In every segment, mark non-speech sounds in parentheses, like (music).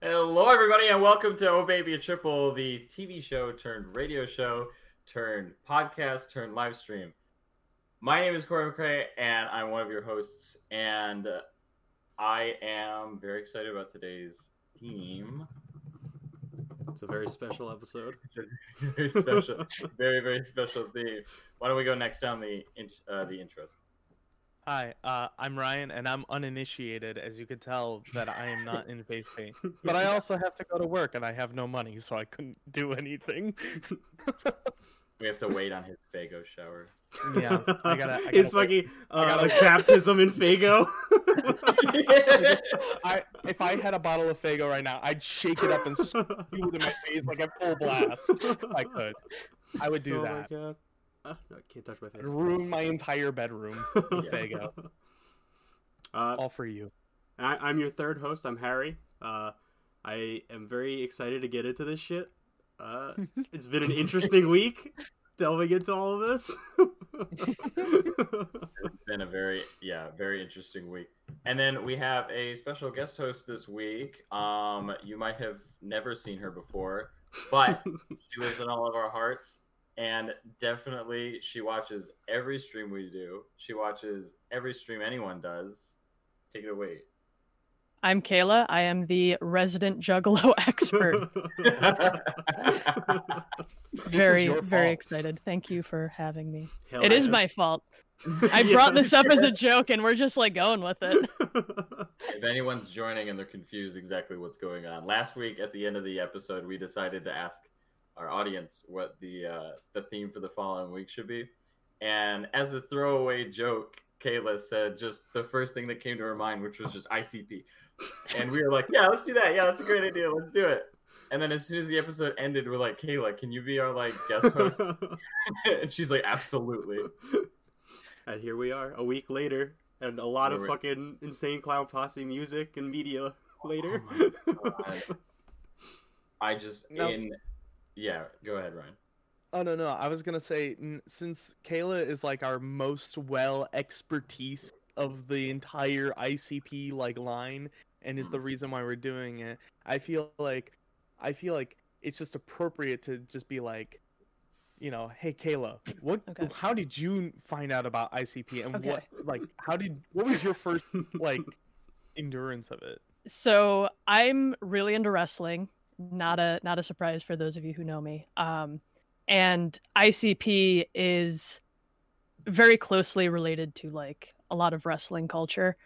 Hello, everybody, and welcome to Oh Baby a Triple, the TV show turned radio show turned podcast turned live stream. My name is Corey McCrae, and I'm one of your hosts. And I am very excited about today's theme. It's a very special episode. It's a (laughs) very special, very very special theme. Why don't we go next down the in- uh, the intro? Hi, uh, I'm Ryan, and I'm uninitiated, as you could tell that I am not in (laughs) face paint. But I also have to go to work, and I have no money, so I couldn't do anything. (laughs) We have to wait on his Faygo shower. yeah, I gotta. I it's (laughs) gotta fucking uh, gotta a baptism in Faygo. I, if I had a bottle of Faygo right now, I'd shake it up and spew it in my face like a full blast. I could. I would do oh that. My. (laughs) Uh, no, I can't touch my face. I'd ruin my entire bedroom (laughs) with Faygo. Uh, All for you. I, I'm your third host. I'm Harry. Uh, I am very excited to get into this shit. Uh, (laughs) it's been an interesting week delving into all of this. It's been a very yeah, very interesting week. And then we have a special guest host this week. Um, you might have never seen her before, but she lives in all of our hearts. And definitely, she watches every stream we do. She watches every stream anyone does. Take it away. I'm Kayla. I am the resident juggalo (laughs) expert. (laughs) very, very excited. Thank you for having me. Hell It is yeah. my fault. (laughs) I Yeah. brought this up as a joke and we're just like going with it. if anyone's joining and they're confused exactly what's going on, last week at the end of the episode, we decided to ask our audience what the uh, the theme for the following week should be. And as a throwaway joke, Kayla said just the first thing that came to her mind, which was just ICP. And we were like, yeah, let's do that. Yeah, that's a great idea. Let's do it. And then as soon as the episode ended, we're like, Kayla, can you be our like guest (laughs) host? (laughs) and she's like, absolutely. and here we are, a week later, and a lot of Here we- fucking insane clown posse music and media later. God. (laughs) I just No. in yeah. Go ahead, Ryan. Oh no no! I was gonna say n- since Kayla is like our most well expertise of the entire ICP like line, and is the mm-hmm. reason why we're doing it. I feel like, I feel like it's just appropriate to just be like, you know, hey Kayla, what? Okay. How did you find out about ICP, and Okay. what like how did what was your first (laughs) like endurance of it? So I'm really into wrestling. Not a not a surprise for those of you who know me. Um, and ICP is very closely related to like a lot of wrestling culture.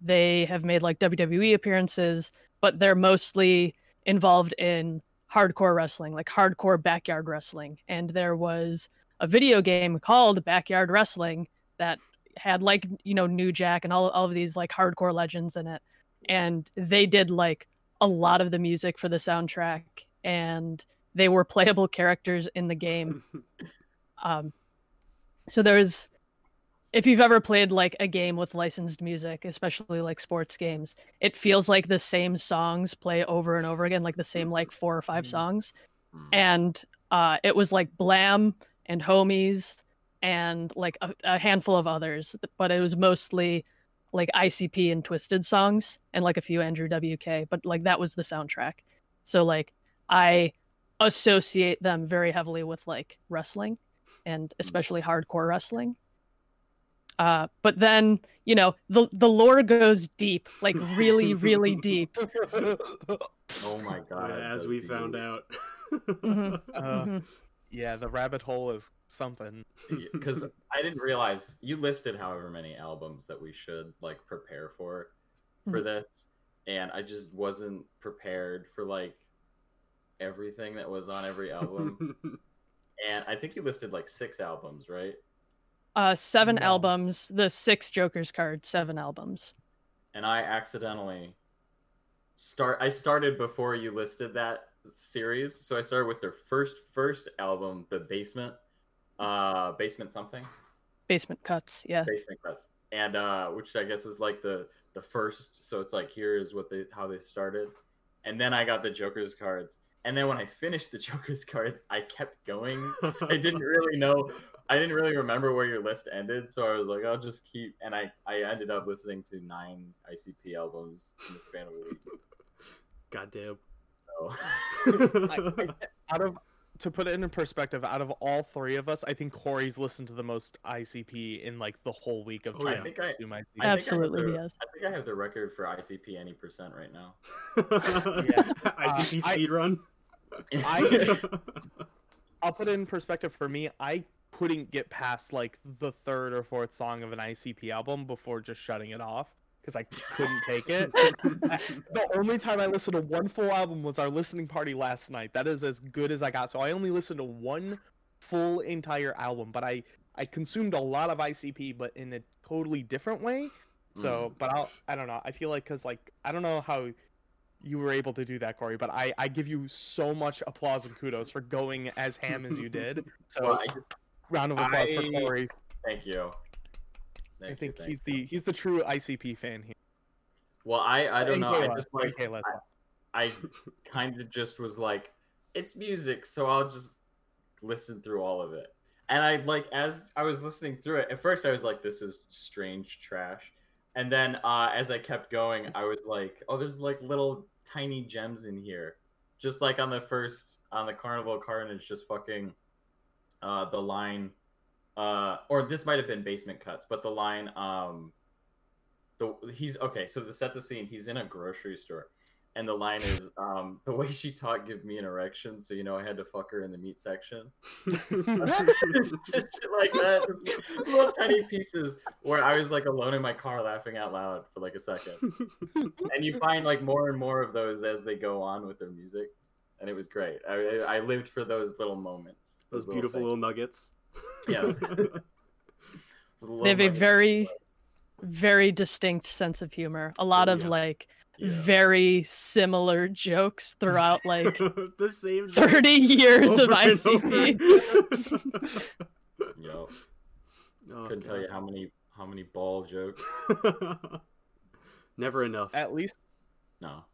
They have made like WWE appearances, but they're mostly involved in hardcore wrestling, like hardcore backyard wrestling. And there was a video game called Backyard Wrestling that had like you know New Jack and all all of these like hardcore legends in it and they did like a lot of the music for the soundtrack and they were playable characters in the game (laughs) um so there's if you've ever played like a game with licensed music especially like sports games it feels like the same songs play over and over again like the same like four or five Mm. songs Mm. and uh it was like blam and homies and like a, a handful of others but it was mostly like ICP and Twiztid songs and like a few Andrew WK, but like that was the soundtrack. So like I associate them very heavily with like wrestling and especially hardcore wrestling. Uh, but then you know the the lore goes deep, like really, really deep. (laughs) Oh my god! Yeah, as we the- found out. Mhm, (laughs) Uh, mhm. Yeah, the rabbit hole is something. because I didn't realize you listed however many albums that we should like prepare for for Mhm. this, and I just wasn't prepared for like everything that was on every album. (laughs) and I think you listed like six albums, right? Uh, seven No. albums, the six Joker's card, seven albums. And I accidentally start. I started before you listed that series, so I started with their first first album, The Basement, uh, Basement something. Basement cuts, yeah. basement cuts. And uh which i guess is like the the first so it's like here's what they how they started. And then i got the joker's cards. And then when i finished the (laughs) joker's cards i kept going. So i didn't really know i didn't really remember where your list ended. So i was like i'll just keep and i i ended up listening to nine icp albums in the span of a week. Goddamn. So. (laughs) I- I- (laughs) out of to put it into perspective, out of all three of us, I think Corey's listened to the most ICP in like the whole week of Oh, trying yeah. I think to I- consume ICP. I think I have Absolutely, the- he has. I think I have the record for ICP any percent right now. (laughs) ICP Uh, I- speed run. I- I'll put it in perspective for me. I couldn't get past like the third or fourth song of an ICP album before just shutting it off because I couldn't take (laughs) it. (laughs) the only time I listened to one full album was our listening party last night. That is as good as I got. So I only listened to one full entire album, but I I consumed a lot of ICP, but in a totally different way. So, mm. but I'll I don't know. I feel like because like I don't know how you were able to do that, Corey, but I I give you so much applause and kudos for going as ham as you did. (laughs) So Well, I just- round of applause for Corey. thank you. Thank I think thank he's you. the he's the true ICP fan here. Well, I I don't know. I just like Kayla as well. I kind of just was like, it's music, so I'll just listen through all of it. And I like as I was listening through it, at first I was like, this is strange trash. And then uh, as I kept going, I was like, oh, there's like little tiny gems in here. Just like on the first on the Carnival Carnage, just fucking uh, the line, uh, or this might have been basement cuts, but the line, um, the he's okay. So to set the scene, he's in a grocery store, and the line is, um, "The way she talked give me an erection, so you know I had to fuck her in the meat section." Just (laughs) shit like that, little tiny pieces where I was like alone in my car laughing out loud for like a second, and you find like more and more of those as they go on with their music, and it was great. I I lived for those little moments, Those little beautiful things. little nuggets. Yeah. (laughs) They have a very, very distinct sense of humor. A lot Oh, of yeah. like Yeah. very similar jokes throughout like (laughs) the same. 30 years of over and ICP. over. (laughs) Yo, Oh, couldn't tell you how many how many ball jokes. Never enough. At least No,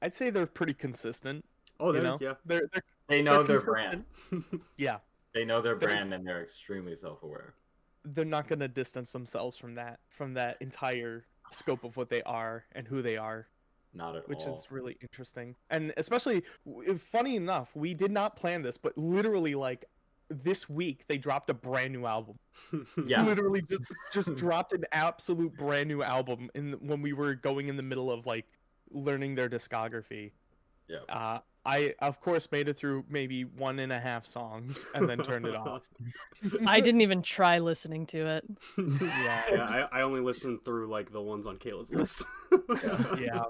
I'd say they're pretty consistent. Oh, you know, yeah. they're, they're they know they're their brand. Yeah, They know their brand, and they're extremely self-aware. they're not gonna distance themselves from that from that entire scope of what they are and who they are. Not at which all. Which is really interesting. And especially, funny enough, we did not plan this, but literally, like this week, they dropped a brand new album. (laughs) Yeah. literally just (laughs) just dropped an absolute brand new album in when we were going in the middle of like learning their discography. Yeah. Uh, I of course made it through maybe one and a half songs and then turned it off. (laughs) I didn't even try listening to it. Yeah. yeah, I, I only listened through like the ones on Kayla's list. (laughs) Yeah.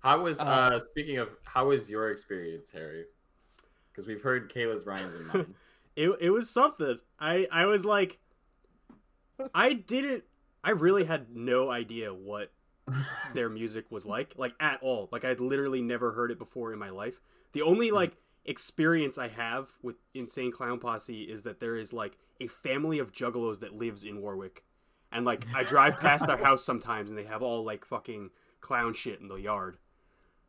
How was Uh, uh, speaking of how was your experience, Harry? Because we've heard Kayla's, Ryan's, and mine. (laughs) it it was something. I I was like, I didn't. I really had no idea what (laughs) their music was like, like at all. Like I'd literally never heard it before in my life. The only like experience I have with Insane Clown Posse is that there is like a family of juggalos that lives in Warwick, and like I drive past their house sometimes, and they have all like fucking clown shit in the yard.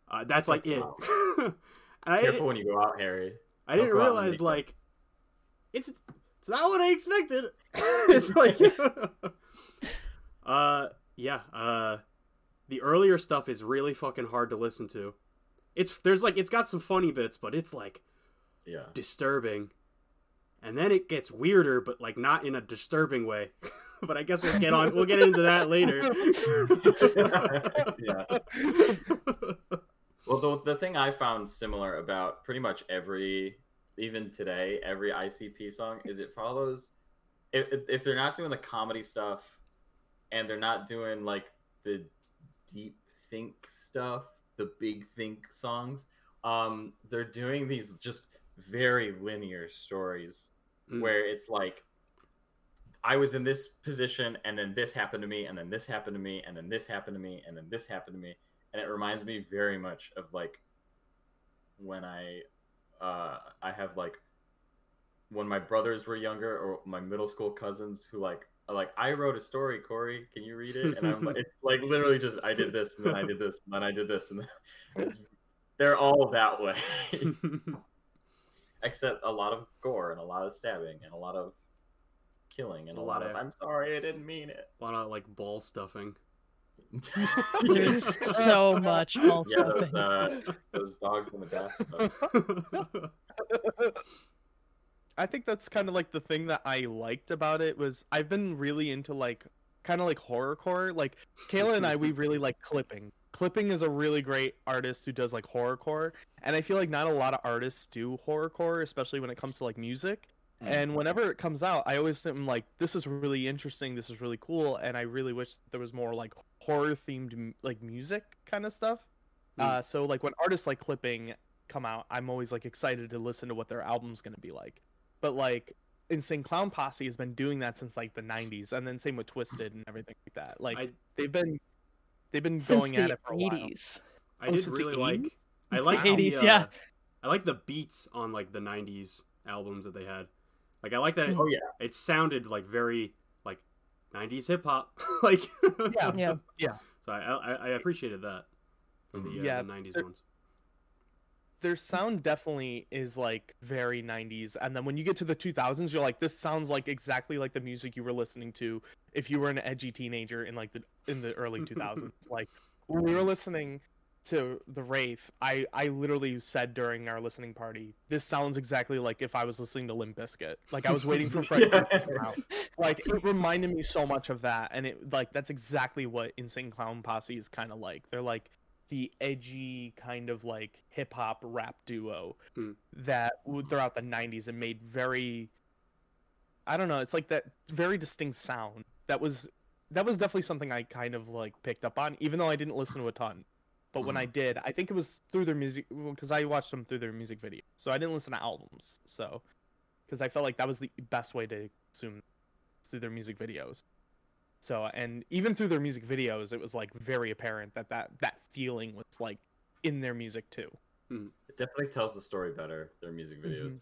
Uh, that's like That's it. not- (laughs) And I Careful when you go out, Harry. I Don't didn't go out in the realize like it's it's not what I expected. (laughs) it's like uh yeah, uh the earlier stuff is really fucking hard to listen to. It's there's like it's got some funny bits, but it's like Yeah. disturbing. And then it gets weirder, but like not in a disturbing way. (laughs) but I guess we'll get on we'll get into that later. (laughs) yeah. Well, the, the thing I found similar about pretty much every, even today, every ICP song is it follows. If, if- if they're not doing the comedy stuff, and they're not doing like the deep think stuff, the big think songs, um, they're doing these just very linear stories Mm. where it's like I was in this position and then this happened to me and then this happened to me and then this happened to me and then this happened to me and it reminds me very much of like when I uh I have like when my brothers were younger or my middle school cousins who like like I wrote a story Corey can you read it and I'm like (laughs) it's like literally just I did this and then I did this and then I did this and then (laughs) it's, they're all that way (laughs) except a lot of gore and a lot of stabbing and a lot of killing and a, A lot, lot of, of- I'm sorry I didn't mean it a lot of like ball stuffing. There's so much ball yeah, those, stuffing. uh, those dogs in the bathtub. I think that's kind of like the thing that I liked about it was I've been really into like kind of like horrorcore. Like Kayla and I, we really like clipping. Clipping is a really great artist who does like horrorcore, and I feel like not a lot of artists do horrorcore, especially when it comes to like music. And whenever it comes out, I always am like, "This is really interesting. This is really cool," and I really wish there was more like horror themed like music kind of stuff. Mm. Uh, so like when artists like clipping come out, I'm always like excited to listen to what their album's gonna be like. But like Insane Clown Posse has been doing that since like the '90s, and then same with Twiztid and everything like that. Like I- they've been they've been going the at it for a while. 80s. I Oh, did since the really 80s? like. I like the the 80s, uh, yeah. I like the beats on like the '90s albums that they had. Like I like that. Oh yeah, It sounded like very like '90s hip hop. (laughs) like Yeah. Yeah. Yeah. (laughs) So I, I I appreciated that from the, uh, Yeah, the '90s ones. Their sound definitely is like very '90s, and then when you get to the 2000s, you're like, this sounds like exactly like the music you were listening to if you were an edgy teenager in like the in the early (laughs) 2000s. like when we were listening to the Wraith, I I literally said during our listening party, this sounds exactly like if I was listening to Limp Bizkit. Like I was waiting for Freddie (laughs) Yeah. to come out. Like it reminded me so much of that, and it like that's exactly what Insane Clown Posse is kind of like. They're like the edgy kind of like hip hop rap duo Hmm. that throughout the 90s and made very I don't know, it's like that very distinct sound. That was that was definitely something I kind of like picked up on even though I didn't listen to a ton. But when I did, I think it was through their music because I watched them through their music video. So I didn't listen to albums. So because I felt like that was the best way to consume through their music videos. So and even through their music videos, it was like very apparent that that that feeling was like in their music too. it definitely tells the story better. Their music videos. Mhm.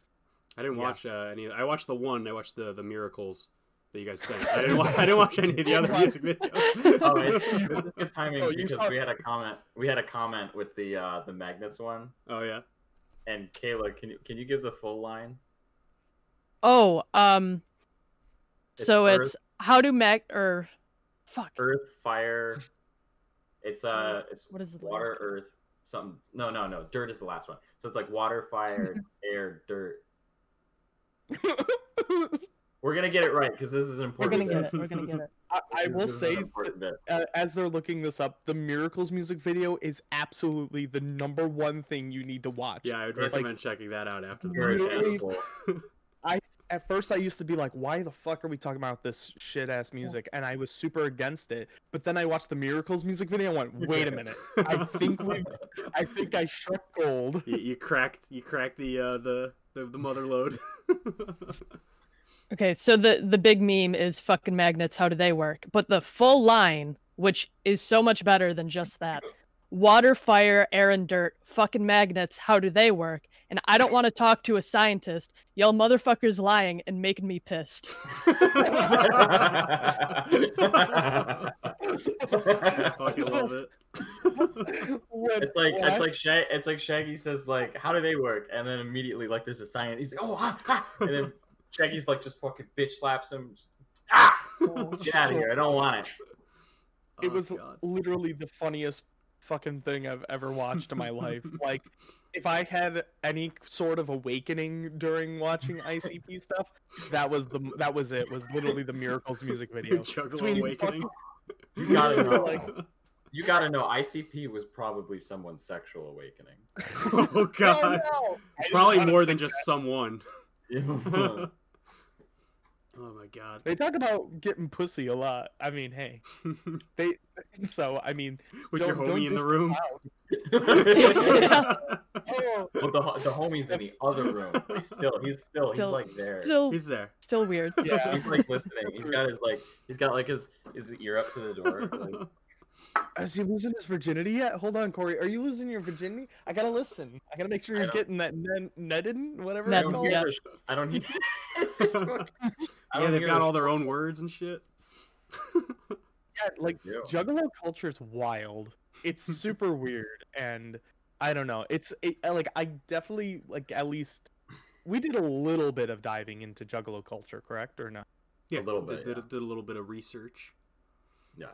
I didn't Yeah. watch uh, any. I watched the one. I watched the the miracles that you guys sent. (laughs) I didn't. Wa- I didn't watch any of the other music (laughs) videos. Oh, it's, it's good (laughs) timing Oh, because saw- we had a comment. We had a comment with the uh, the magnets one, oh yeah. and Kayla, can you can you give the full line? Oh, um, It's so Earth. it's how do mag or fuck Earth, fire. It's uh, it's what is it? water, earth, something. No, no, no. Dirt is the last one. So it's like water, fire, (laughs) air, dirt. (laughs) We're gonna get it right because this is an We're gonna important. get it. We're gonna get it. (laughs) I, I will say important bit. uh, as they're looking this up, the Miracles music video is absolutely the number one thing you need to watch. Yeah, I would Like- recommend checking that out after the Very Really? podcast. thankful. At first, I used to be like, "Why the fuck are we talking about this shit ass music?" And I was super against it. But then I watched the Miracles music video and went, "Wait a minute! (laughs) I think we, I think I struck gold." you, you cracked. You cracked the uh, the, the the mother load. Okay, so the the big meme is fucking magnets. How do they work? But the full line, which is so much better than just that, water, fire, air, and dirt. Fucking magnets. How do they work? And I don't want to talk to a scientist. Y'all motherfuckers lying and making me pissed. (laughs) I fucking love it. It's like when it's like Shag- it's like Shaggy says like how do they work and then immediately like there's a sign he's like oh ha, ha. and then Shaggy's like just fucking bitch slaps him just, ah get out of here I don't want it it Oh, was God. literally the funniest fucking thing I've ever watched in my life. (laughs) Like, if I had any sort of awakening during watching ICP (laughs) stuff, that was the that was it. Was literally the Miracles music video. (laughs) Juggalo Between awakening. you gotta (laughs) know Like- you gotta know ICP was probably someone's sexual awakening oh Oh, God. no! I Probably more than just someone. oh Oh my God. They talk about getting pussy a lot. I mean, hey, (laughs) they. So I mean, With your don't- homie in the room. disavow- (laughs) (laughs) Oh, well the, the homie's in the other room he's still he's still, Still, he's like there still, He's there. still weird. yeah. he's like listening he's got his like he's got like his his ear up to the door like, Is he losing his virginity yet? Hold on, Corey. Are you losing your virginity? I gotta listen. I gotta make sure you're getting that net, netted, whatever I it's don't called. yeah. give a sh- I don't need (laughs) (laughs) I Yeah, don't they've got all their own words and shit. (laughs) Yeah, like Yeah. Juggalo culture is wild. It's super weird, and I don't know. It's it, uh, like I definitely like at least we did a little bit of diving into Juggalo culture, correct or not? Yeah, a little did, bit, Did, yeah. did a little bit of research. yeah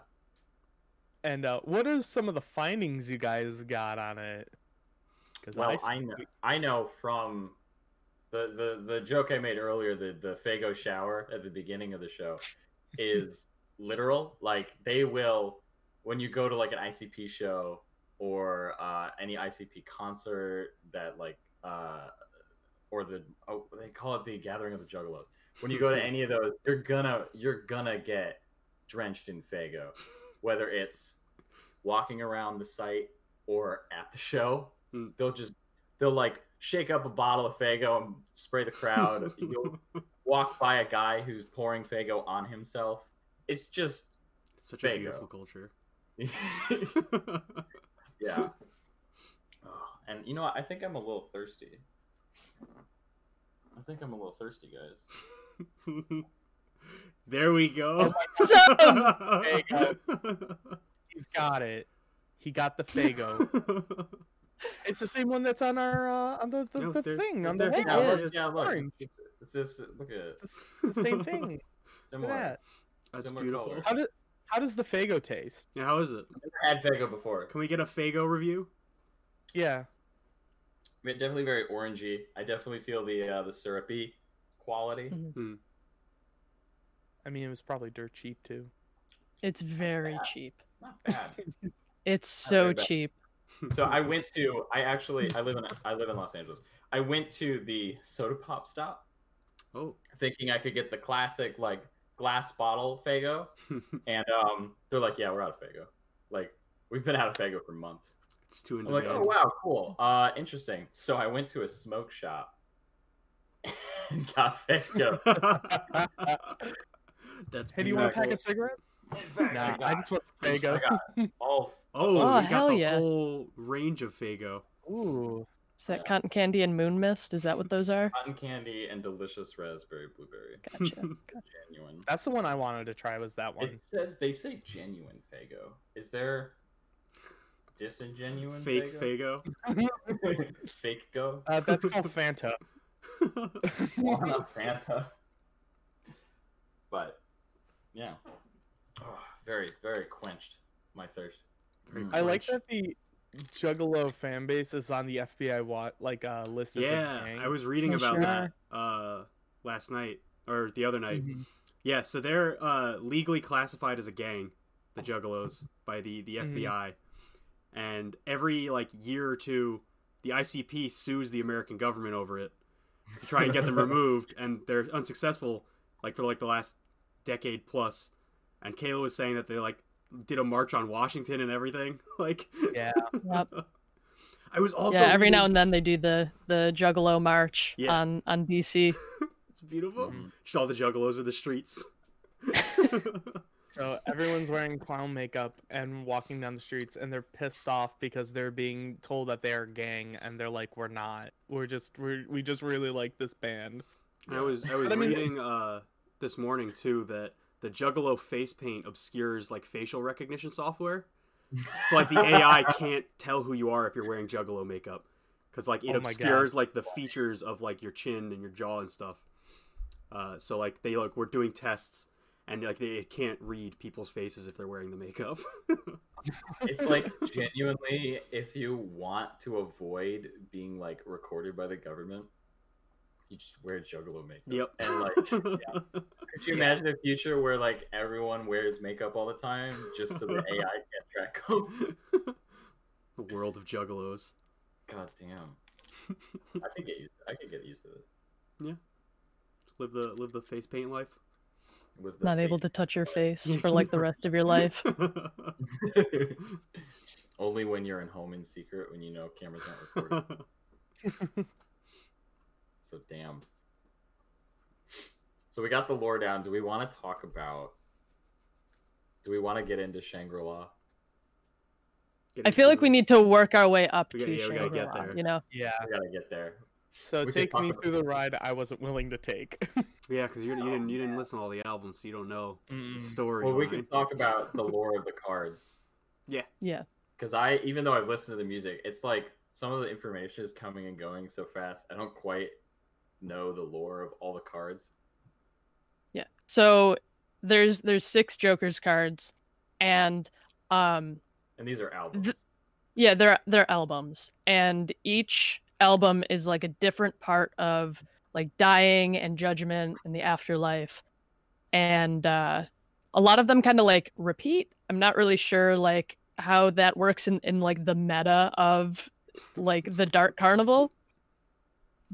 And uh, what are some of the findings you guys got on it? Well, I know I know from the, the the joke I made earlier, the the Faygo shower at the beginning of the show, (laughs) is literal. Like they will, when you go to like an ICP show or uh, any ICP concert that like uh, or the oh, they call it the Gathering of the Juggalos. When you go to (laughs) any of those, you're gonna you're gonna get drenched in Faygo, whether it's walking around the site or at the show. Hmm. They'll just they'll like shake up a bottle of Faygo and spray the crowd. (laughs) You'll walk by a guy who's pouring Faygo on himself. It's just Such a beautiful culture. (laughs) (laughs) yeah. Oh, and you know what? I think I'm a little thirsty. I think I'm a little thirsty, guys. There we go. So- There you He's got it. He got the Faygo. (laughs) it's the same one that's on our uh, on the the, No, the thing on the Yeah, wall. Yeah, it look, yeah, look. Orange. It's just look at it. It's, it's the same (laughs) thing. Look Similar. at that. That's Similar beautiful. color. How does how does the Faygo taste? Yeah, how is it? I've never had Faygo before. Can we get a Faygo review? Yeah. I mean, definitely very orangey. I definitely feel the uh, the syrupy quality. Mhm. I mean, it was probably dirt cheap too. It's very bad. cheap. Not bad. (laughs) It's so very bad. cheap. so I went to. I actually. I live in. I live in Los Angeles. I went to the soda pop stop, Oh. thinking I could get the classic like glass bottle Faygo, (laughs) and um, they're like, "Yeah, we're out of Faygo. Like, we've been out of Faygo for months." it's too in I'm like, "Oh wow, cool. Uh, interesting." So I went to a smoke shop (laughs) and got Faygo. That's Hey, do you want a pack of cigarettes? Nah, I just want the Faygo. got (laughs) Oh, Oh, we hell got the yeah. whole range of Faygo. Ooh. Is that Yeah. cotton candy and moon mist? Is that what those are? cotton candy and delicious raspberry blueberry. Gotcha. gotcha. (laughs) Genuine. That's the one I wanted to try. Was that one? It says they say genuine Faygo. Is there disingenuine Fake Faygo? Faygo. (laughs) Fake go? Uh, that's called Fanta. Wanna Fanta. But yeah. Oh, very, very quenched my thirst. Very Mm. I like that the Juggalo fan base is on the FBI wa- like uh, list. Yeah. I was reading Oh, about sure. that uh, last night or the other night. Mhm. Yeah, so they're uh, legally classified as a gang, the Juggalos, by the the Mhm. FBI, and every like year or two, the ICP sues the American government over it to try and get them (laughs) removed, and they're unsuccessful, like for like the last decade. And Kayla was saying that they like did a march on Washington and everything. (laughs) like, Yeah. Yep. (laughs) I was also yeah, every now and then they do the the Juggalo March Yeah. on on DC. (laughs) It's beautiful. Mhm. Just all the Juggalos in the streets. So everyone's wearing clown makeup and walking down the streets, and they're pissed off because they're being told that they are a gang, and they're like, "We're not. We're just We're we just really like this band." I was I was I mean- reading uh, this morning too that the Juggalo face paint obscures like facial recognition software. So like the AI (laughs) can't tell who you are if you're wearing Juggalo makeup because like it Oh my God. obscures like the features of like your chin and your jaw and stuff. Uh, so like they like we're doing tests and like they can't read people's faces if they're wearing the makeup. (laughs) It's like genuinely, if you want to avoid being like recorded by the government, you just wear Juggalo makeup. yep. And like, (laughs) could you imagine a future where like everyone wears makeup all the time just so the AI can't track (laughs) them? the world of Juggalos. God damn. I could get used. I could get used to this. Yeah. Live the live the face paint life. With the Not able to touch your face for like the rest of your life. (laughs) Only when you're in home in secret when you know cameras aren't recording. So damn. So we got the lore down. Do we want to talk about? Do we want to get into Shangri La? I feel like we need to work our way up We to gotta- yeah, we gotta get Shangri-La. You know, Yeah. We gotta get there. So We take me through the ride I wasn't willing to take. (laughs) Yeah, because you, you didn't you didn't listen to all the albums, so you don't know the Mm. story. Well, we can talk about the (laughs) lore of the cards Yeah, yeah. because I, even though I've listened to the music, it's like some of the information is coming and going so fast. I don't quite know the lore of all the cards. Yeah. So there's there's six Joker's cards, and Um, And these are albums. yeah, they're they're albums, and each album is like a different part of like dying and judgment and the afterlife, and uh, a lot of them kind of like repeat. I'm not really sure like how that works in in like the meta of like the Dark Carnival,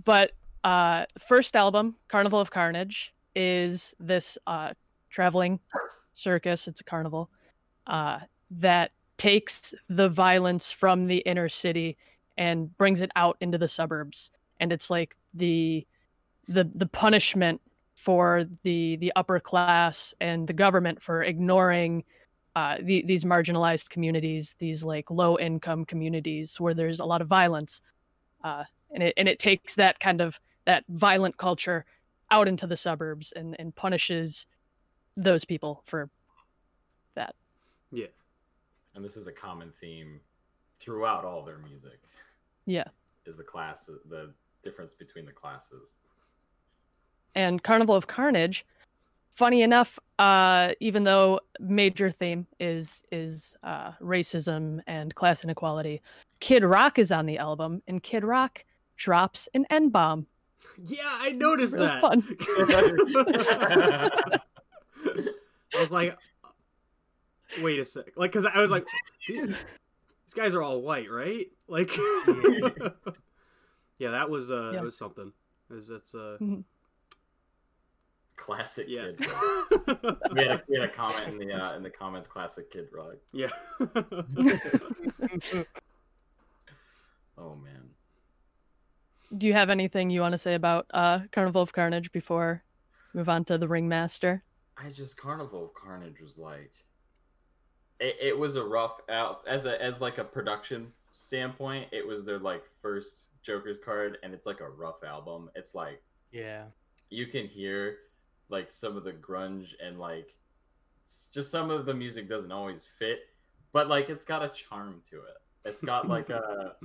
but uh, first album, Carnival of Carnage, is this uh, traveling circus. It's a carnival uh, that takes the violence from the inner city and brings it out into the suburbs and it's like the the the punishment for the the upper class and the government for ignoring uh, the, these marginalized communities these like low income communities where there's a lot of violence uh, and it and it takes that kind of that violent culture out into the suburbs and and punishes those people for that yeah. and this is a common theme throughout all their music. yeah Is the class the difference between the classes? and Carnival of Carnage. Funny enough, uh, even though major theme is is uh, racism and class inequality, Kid Rock is on the album, and Kid Rock drops an N bomb. Yeah, I noticed Real that. fun. (laughs) I was like, wait a sec. Like, because I was like, these, these guys are all white, right? Like, (laughs) yeah, that was uh, Yeah. that was something. Is that's uh, Classic yeah, Kid Rock. (laughs) We had, a, we had a comment in the uh, in the comments. Classic Kid Rock. yeah. Oh man. Do you have anything you want to say about uh, Carnival of Carnage before we move on to the Ringmaster? I just Carnival of Carnage was like it, it was a rough out as a as like a production standpoint, it was their like first Joker's card and it's like a rough album. It's like Yeah. you can hear like some of the grunge and like just some of the music doesn't always fit, but like it's got a charm to it. It's got like (laughs) a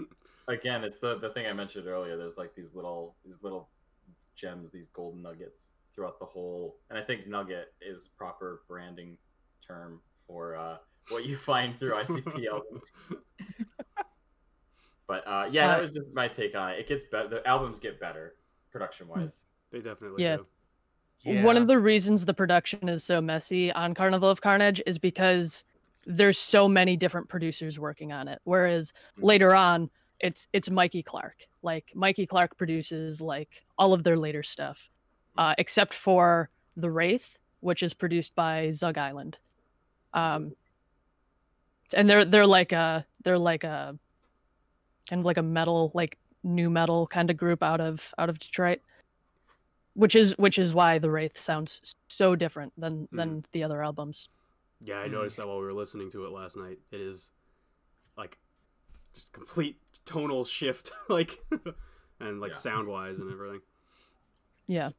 again, it's the the thing I mentioned earlier. There's like these little these little gems, these gold nuggets throughout the whole. And I think nugget is proper branding term for uh, what you find through ICP (laughs) albums. But uh, yeah, that Uh, was just my take on it. It gets better. The albums get better production wise. they definitely Yeah. do. yeah. One of the reasons the production is so messy on Carnival of Carnage is because there's so many different producers working on it. Whereas Mhm. later on, it's it's Mikey Clark. Like Mikey Clark produces like all of their later stuff, uh, except for the Wraith, which is produced by Zug Island. Um, and they're they're like a they're like a kind of like a metal like new metal kind of group out of out of Detroit which is which is why the wraith sounds so different than than the other albums Yeah, I Mm. noticed that while we were listening to it last night. It is like just complete tonal shift, (laughs) like and like Yeah. sound wise and everything. yeah.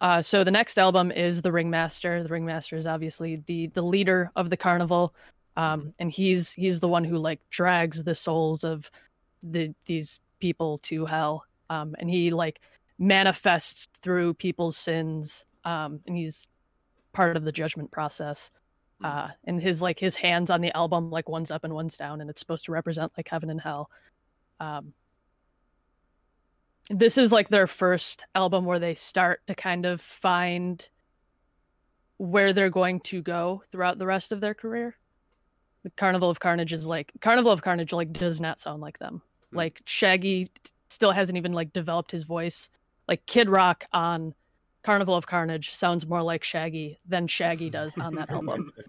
Uh so the next album is the ringmaster. The ringmaster is obviously the the leader of the carnival. Um and he's he's the one who like drags the souls of the these people to hell. Um and he like manifests through people's sins. Um and he's part of the judgment process uh and his like his hands on the album like one's up and one's down and it's supposed to represent like heaven and hell. Um this is like their first album where they start to kind of find where they're going to go throughout the rest of their career. The carnival of carnage is like carnival of carnage like does not sound like them. Hmm. like shaggy still hasn't even like developed his voice. Like kid rock on carnival of carnage sounds more like shaggy than shaggy does on that album (laughs)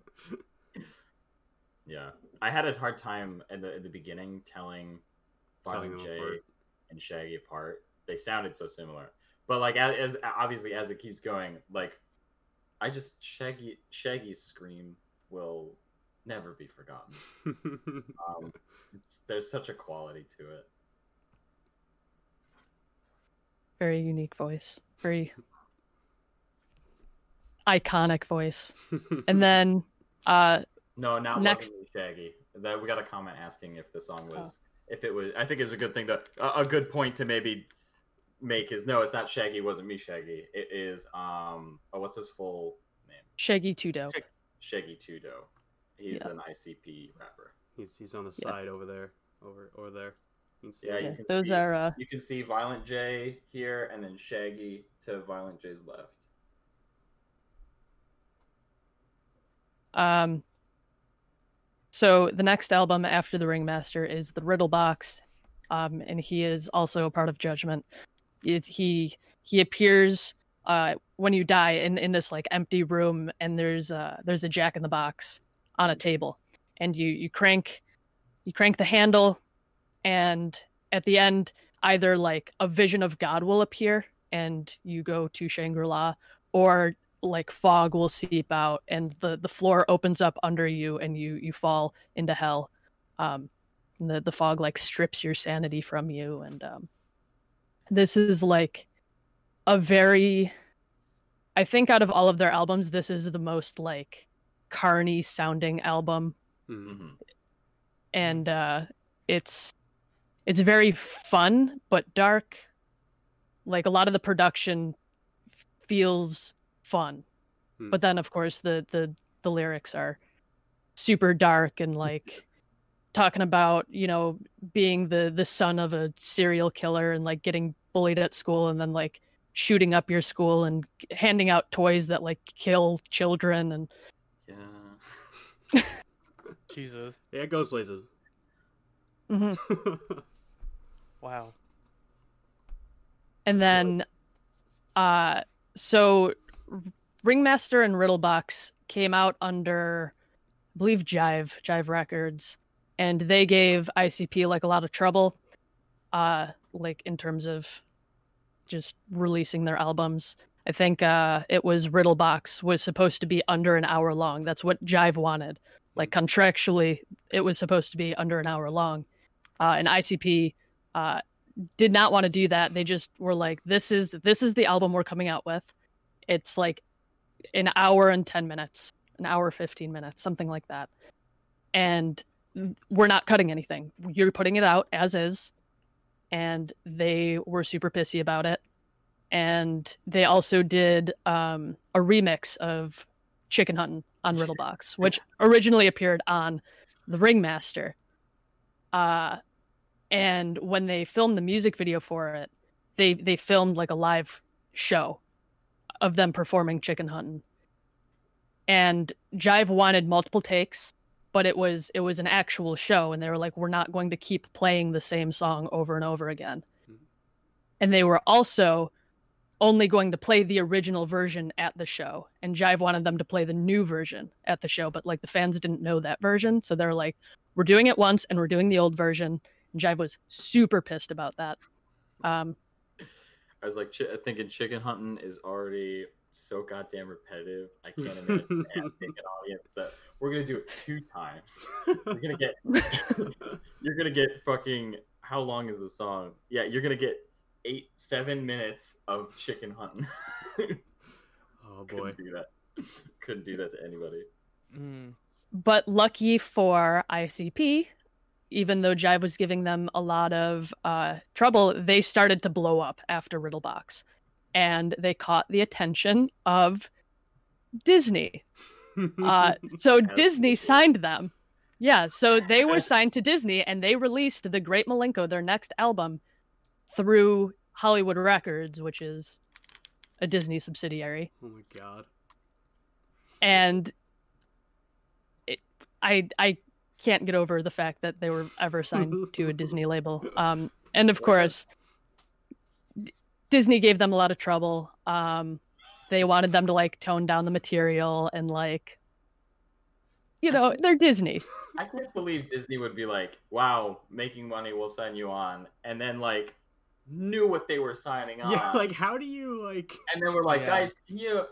Yeah, I had a hard time in the in the beginning telling Telling Violent J apart. and Shaggy apart. They sounded so similar, but like as, as obviously as it keeps going, like I just Shaggy Shaggy's scream will never be forgotten. (laughs) Um, it's, there's such a quality to it. very unique voice very iconic voice (laughs) and then uh No, now it Next- wasn't Shaggy. That we got a comment asking if the song was Oh. if it was. I think it's a good thing to a, a good point to maybe make is no, it's not Shaggy. Wasn't me, Shaggy. It is um. Oh, what's his full name? shaggy two dope Shaggy 2 Dope. he's Yeah. an ICP rapper. He's he's on the Yeah. side over there, over over there. Yeah, you can see Yeah, you can those see- are uh, You can see Violent J here, and then Shaggy to Violent J's left. Um, so the next album after the Ringmaster is the Riddle Box, um, and he is also a part of Judgment. It, he he appears uh, when you die in, in this like empty room, and there's uh there's a Jack in the Box on a table, and you you crank you crank the handle, and at the end either like a vision of God will appear, and you go to Shangri La, or like fog will seep out and the the floor opens up under you and you you fall into hell. Um and the the fog like strips your sanity from you and um this is like a very i think out of all of their albums this is the most like carny sounding album. Mhm. hmm and uh it's it's very fun but dark. Like a lot of the production feels fun Hmm. but then of course the the the lyrics are super dark and like (laughs) talking about you know being the the son of a serial killer and like getting bullied at school and then like shooting up your school and handing out toys that like kill children and Yeah. (laughs) Jesus. Yeah, it goes places. Mhm. (laughs) Wow. And then, uh, so Ringmaster and Riddlebox came out under, I believe, Jive, Jive Records, and they gave ICP like a lot of trouble, uh, like in terms of just releasing their albums. I think uh, it was Riddlebox was supposed to be under an hour long. That's what Jive wanted. Like contractually, it was supposed to be under an hour long, uh, and ICP uh, did not want to do that. They just were like, "This is this is the album we're coming out with. It's like an hour and ten minutes, an hour fifteen minutes, something like that, and we're not cutting anything. You're putting it out as is." And they were super pissy about it. And they also did um, a remix of Chicken Hunting on Riddlebox, which originally appeared on The Ringmaster. Uh, and when they filmed the music video for it they they filmed like a live show of them performing chicken hunting. And jive wanted multiple takes but it was it was an actual show and they were like we're not going to keep playing the same song over and over again. Mhm. and they were also only going to play the original version at the show and jive wanted them to play the new version at the show but like the fans didn't know that version so they're like we're doing it once and we're doing the old version. And jive was super pissed about that. Um I was like chi- thinking chicken hunting is already so goddamn repetitive. I can't imagine (laughs) asking an audience that we're gonna do it two times. You're gonna get (laughs) you're gonna get fucking how long is the song? Yeah, you're gonna get eight seven minutes of chicken hunting. (laughs) oh boy. Couldn't do that. Couldn't do that to anybody. Mm. but lucky for ICP, even though Jive was giving them a lot of uh, trouble, they started to blow up after Riddlebox, and they caught the attention of Disney. (laughs) Uh, so Disney signed them. Yeah, so they were signed to Disney, and they released the Great Milenko, their next album, through Hollywood Records, which is a Disney subsidiary oh my god. and it, I I can't get over the fact that they were ever signed to a (laughs) Disney label. Um, and of course, D- Disney gave them a lot of trouble. Um, they wanted them to like tone down the material and like, you know, they're Disney. (laughs) I can't believe Disney would be like, "Wow, making money, we'll sign you on," and then like knew what they were signing on. Yeah, like how do you like and then we're like, Yeah. guys, can you?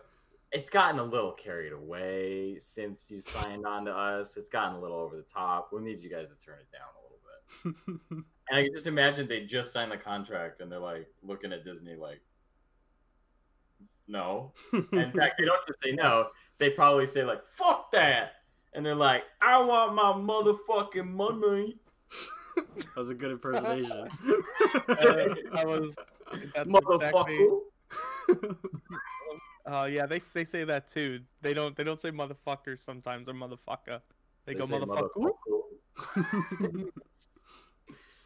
It's gotten a little carried away since you signed on to us. It's gotten a little over the top. We need you guys to turn it down a little bit. (laughs) And I can just imagine they just signed the contract and they're like looking at Disney like, no. And in (laughs) fact, they don't just say no. They probably say like, fuck that. And they're like, I want my motherfucking money. that was a good impersonation. (laughs) Uh, that was that's Motherfucker. exactly. Uh, yeah, they they say that too. They don't they don't say motherfucker sometimes or motherfucker. They, go motherfucker, motherfucker.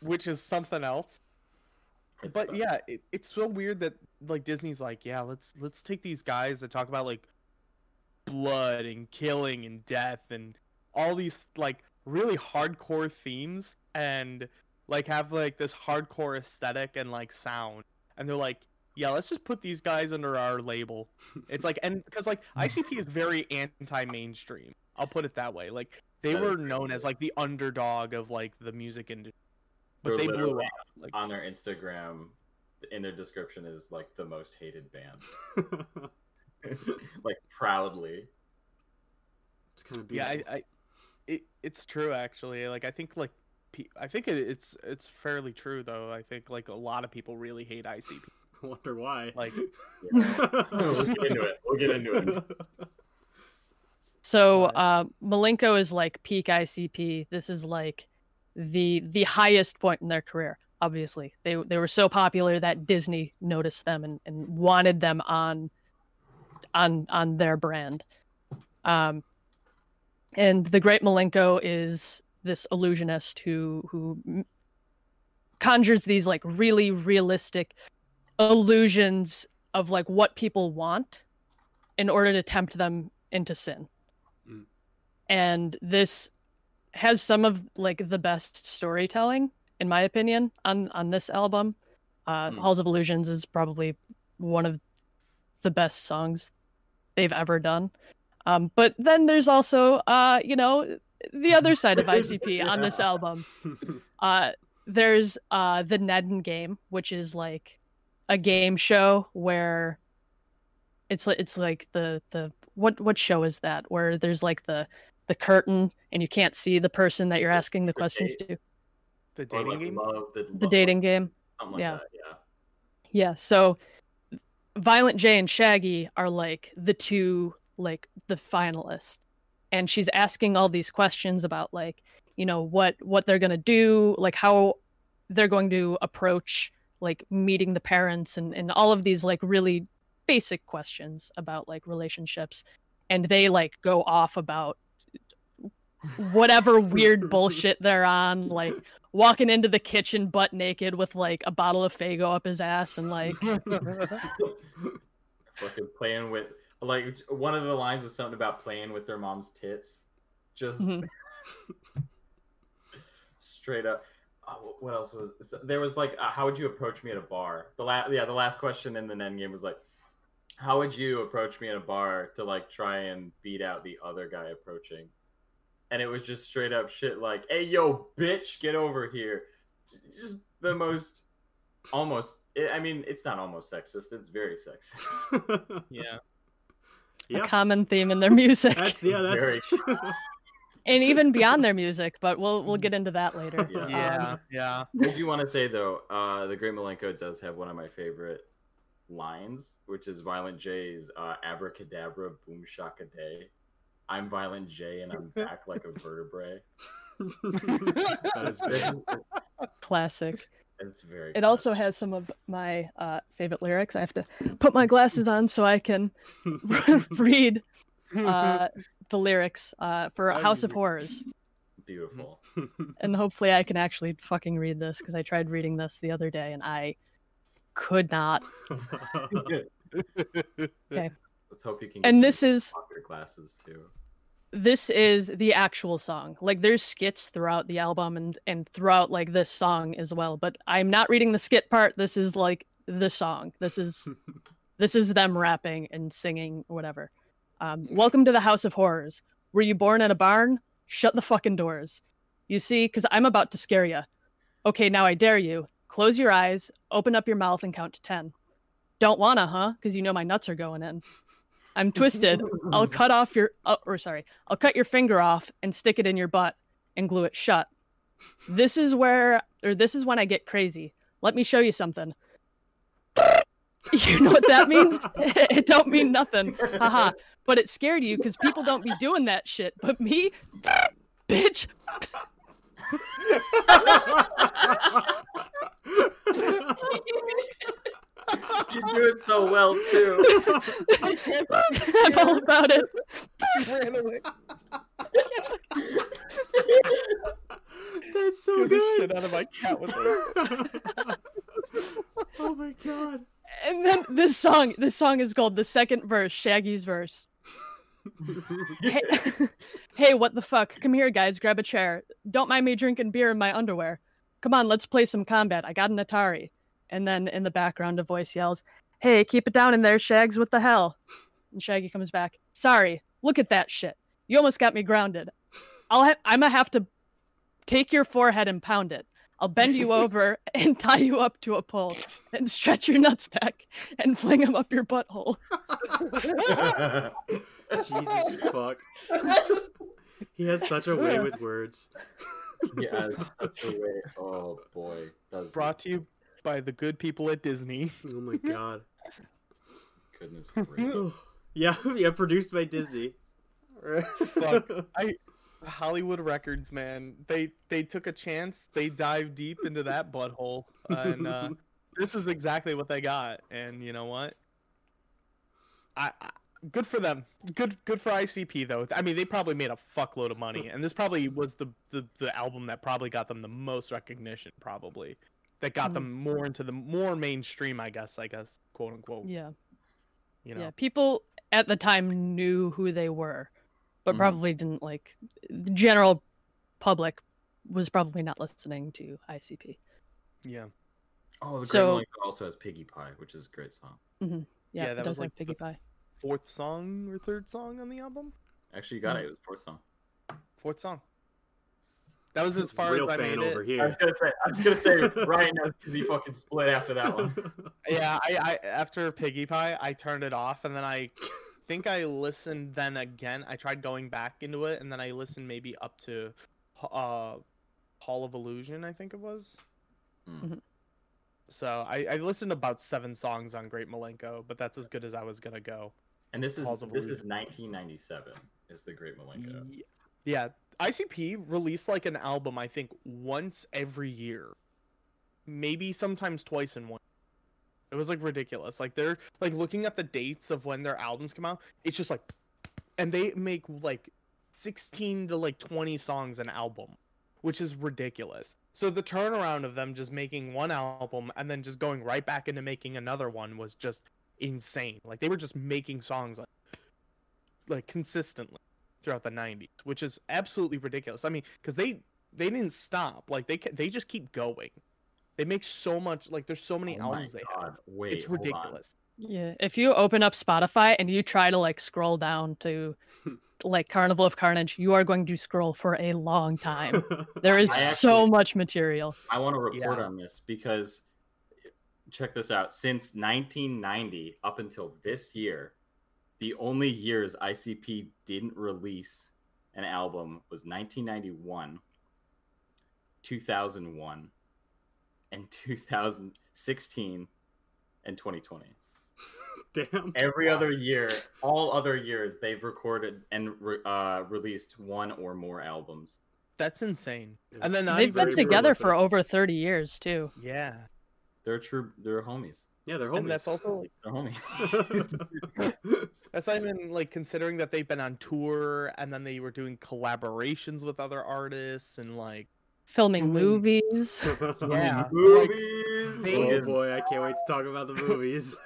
which is something else. It's but yeah, it, it's so weird that like Disney's like, yeah, let's let's take these guys that talk about like blood and killing and death and all these like really hardcore themes and like have like this hardcore aesthetic and like sound and they're like yeah let's just put these guys under our label. It's like and because like (laughs) icp is very anti-mainstream i'll put it that way. Like they That is were very known as like the underdog of like the music industry but They're they blew up like on their Instagram, in their description is like the most hated band, (laughs) like proudly. it's kind of yeah I, I it, it's true actually. Like i think like pe- i think it, it's it's fairly true though. I think like a lot of people really hate icp (laughs) wonder why. like (laughs) we'll get into it. We'll get into it. So uh, Milenko is like peak ICP. This is like the the highest point in their career. Obviously, they they were so popular that Disney noticed them and, and wanted them on on on their brand. Um, and the Great Milenko is this illusionist who who conjures these like really realistic illusions of like what people want in order to tempt them into sin. Mm. And this has some of like the best storytelling in my opinion on on this album. Uh Mm. Halls of Illusions is probably one of the best songs they've ever done. Um but then there's also uh you know the other (laughs) side of ICP on this (laughs) album. Uh there's uh the Neden game, which is like a game show where it's like it's like the the what what show is that where there's like the the curtain and you can't see the person that you're asking the The questions date. to the dating like, game love, the, the love- dating game like yeah. that, yeah. yeah so violent j and shaggy are like the two like the finalists and she's asking all these questions about like you know what what they're going to do like how they're going to approach like meeting the parents and and all of these like really basic questions about like relationships and they like go off about whatever (laughs) weird bullshit they're on like walking into the kitchen butt naked with like a bottle of Faygo up his ass and like (laughs) Fucking playing with like one of the lines was something about playing with their mom's tits. Just Mhm. (laughs) straight up. Oh, what else was there? Was like, uh, how would you approach me at a bar? The last, yeah, the last question in the end game was like, how would you approach me at a bar to like try and beat out the other guy approaching? And it was just straight up shit like, hey, yo, bitch, get over here. Just the most, almost. I mean, it's not almost sexist. It's very sexist. (laughs) yeah a yeah, common theme in their music that's yeah, that's Very (laughs) and (laughs) even beyond their music but we'll we'll get into that later (laughs) Yeah. yeah Um, yeah I do want to say though, uh, the Great Milenko does have one of my favorite lines, which is Violent J's uh, "Abracadabra, boom shaka day." I'm Violent J, and I'm back like a vertebrae. (laughs) that is good. classic It's very. it also has some of my uh favorite lyrics i have to put my glasses on so i can read uh the lyrics uh for How do house of read? horrors beautiful. (laughs) and hopefully i can actually fucking read this because i tried reading this the other day and i could not (laughs) okay. Let's hope you can. and get this is off your glasses too. this is the actual song like there's skits throughout the album and and throughout like this song as well but i'm not reading the skit part this is like the song this is (laughs) this is them rapping and singing whatever um, welcome to the house of horrors. Were you born in a barn? Shut the fucking doors. You see because i'm about to scare you okay now i dare you. Close your eyes open up your mouth and count to 10 don't wanna huh? Because you know my nuts are going in. I'm twisted. I'll cut off your oh, or sorry, I'll cut your finger off and stick it in your butt and glue it shut. This is where or this is when I get crazy. Let me show you something. (laughs) You know what that means? (laughs) (laughs) it don't mean nothing. Haha. But it scared you because people don't be doing that shit. But me, bitch. You do it so well too. I'm all about it. She ran away. Scare the good. shit out of my cat with it. oh my god. And then this song, this song is called the second verse, Shaggy's verse. (laughs) Hey, (laughs) hey, what the fuck? Come here, guys. Grab a chair. Don't mind me drinking beer in my underwear. Come on, let's play some combat. I got an Atari. And then in the background, a voice yells, Hey, keep it down in there, Shags. What the hell? And Shaggy comes back. Sorry. Look at that shit. You almost got me grounded. I'll ha- I'm gonna have to take your forehead and pound it. I'll bend you (laughs) over and tie you up to a pole and stretch your nuts back and fling them up your butthole. Jesus fuck. He has such a way (laughs) with words. yeah, such a way. Oh boy, does Brought to you by the good people at Disney. Oh my god. goodness gracious. (sighs) Yeah, (laughs) yeah, produced by Disney. Fuck. I Hollywood Records, man. They they took a chance. They dived deep into that butthole, and uh, (laughs) this is exactly what they got. And you know what? I, I good for them. Good good for ICP though. I mean, they probably made a fuckload of money, and this probably was the the, the album that probably got them the most recognition. Probably that got them more into the more mainstream. I guess. I guess quote unquote. Yeah. You know. Yeah. People at the time knew who they were, but Mhm. probably didn't like the general public was probably not listening to ICP. Yeah. Oh, the Great So- Milenko also has Piggy Pie, which is a great song. Yeah, Yeah, it that does was, like, have Piggy the- Pie. Fourth song or third song on the album. Actually, you got it. It was fourth song. Fourth song. That was as far Real as I fan made over it. here. I was gonna say. I was gonna say (laughs) right now because he fucking split after that one. (laughs) Yeah, I, I after Piggy Pie, I turned it off, and then I think I listened then again. I tried going back into it, and then I listened maybe up to uh, Hall of Illusion, I think it was. Hmm. Mhm. So I, I listened about seven songs on Great Milenko, but that's as good as I was gonna go. And this is Halls of this is 1997. Is the Great Milenko? Ye- Yeah, ICP released like an album, I think, once every year, maybe sometimes twice in one. It was like ridiculous. Like they're like looking at the dates of when their albums come out. It's just like, and they make like sixteen to like twenty songs an album, which is ridiculous. So the turnaround of them just making one album and then just going right back into making another one was just insane. Like they were just making songs like like consistently throughout the 90s which is absolutely ridiculous i mean because they they didn't stop like they they just keep going they make so much like there's so many Oh albums they have Wait, it's ridiculous Yeah, if you open up Spotify and you try to like scroll down to (laughs) like Carnival of Carnage, you are going to scroll for a long time. There (laughs) is I so much material. I want to report Yeah. on this because check this out. Since 1990 up until this year, the only years ICP didn't release an album was 1991, 2001, and 2016 and 2020. Damn. Every other year, all other years, they've recorded and re- uh, released one or more albums. that's insane Yeah. and then not They've been together prolific. for over 30 years too. yeah They're true. They're homies. Yeah, they're homies. and that's also like They're homies. (laughs) that's not even like considering that they've been on tour and then they were doing collaborations with other artists and like Filming Doing- movies. (laughs) yeah like, Movies. they- oh boy, I can't wait to talk about the movies.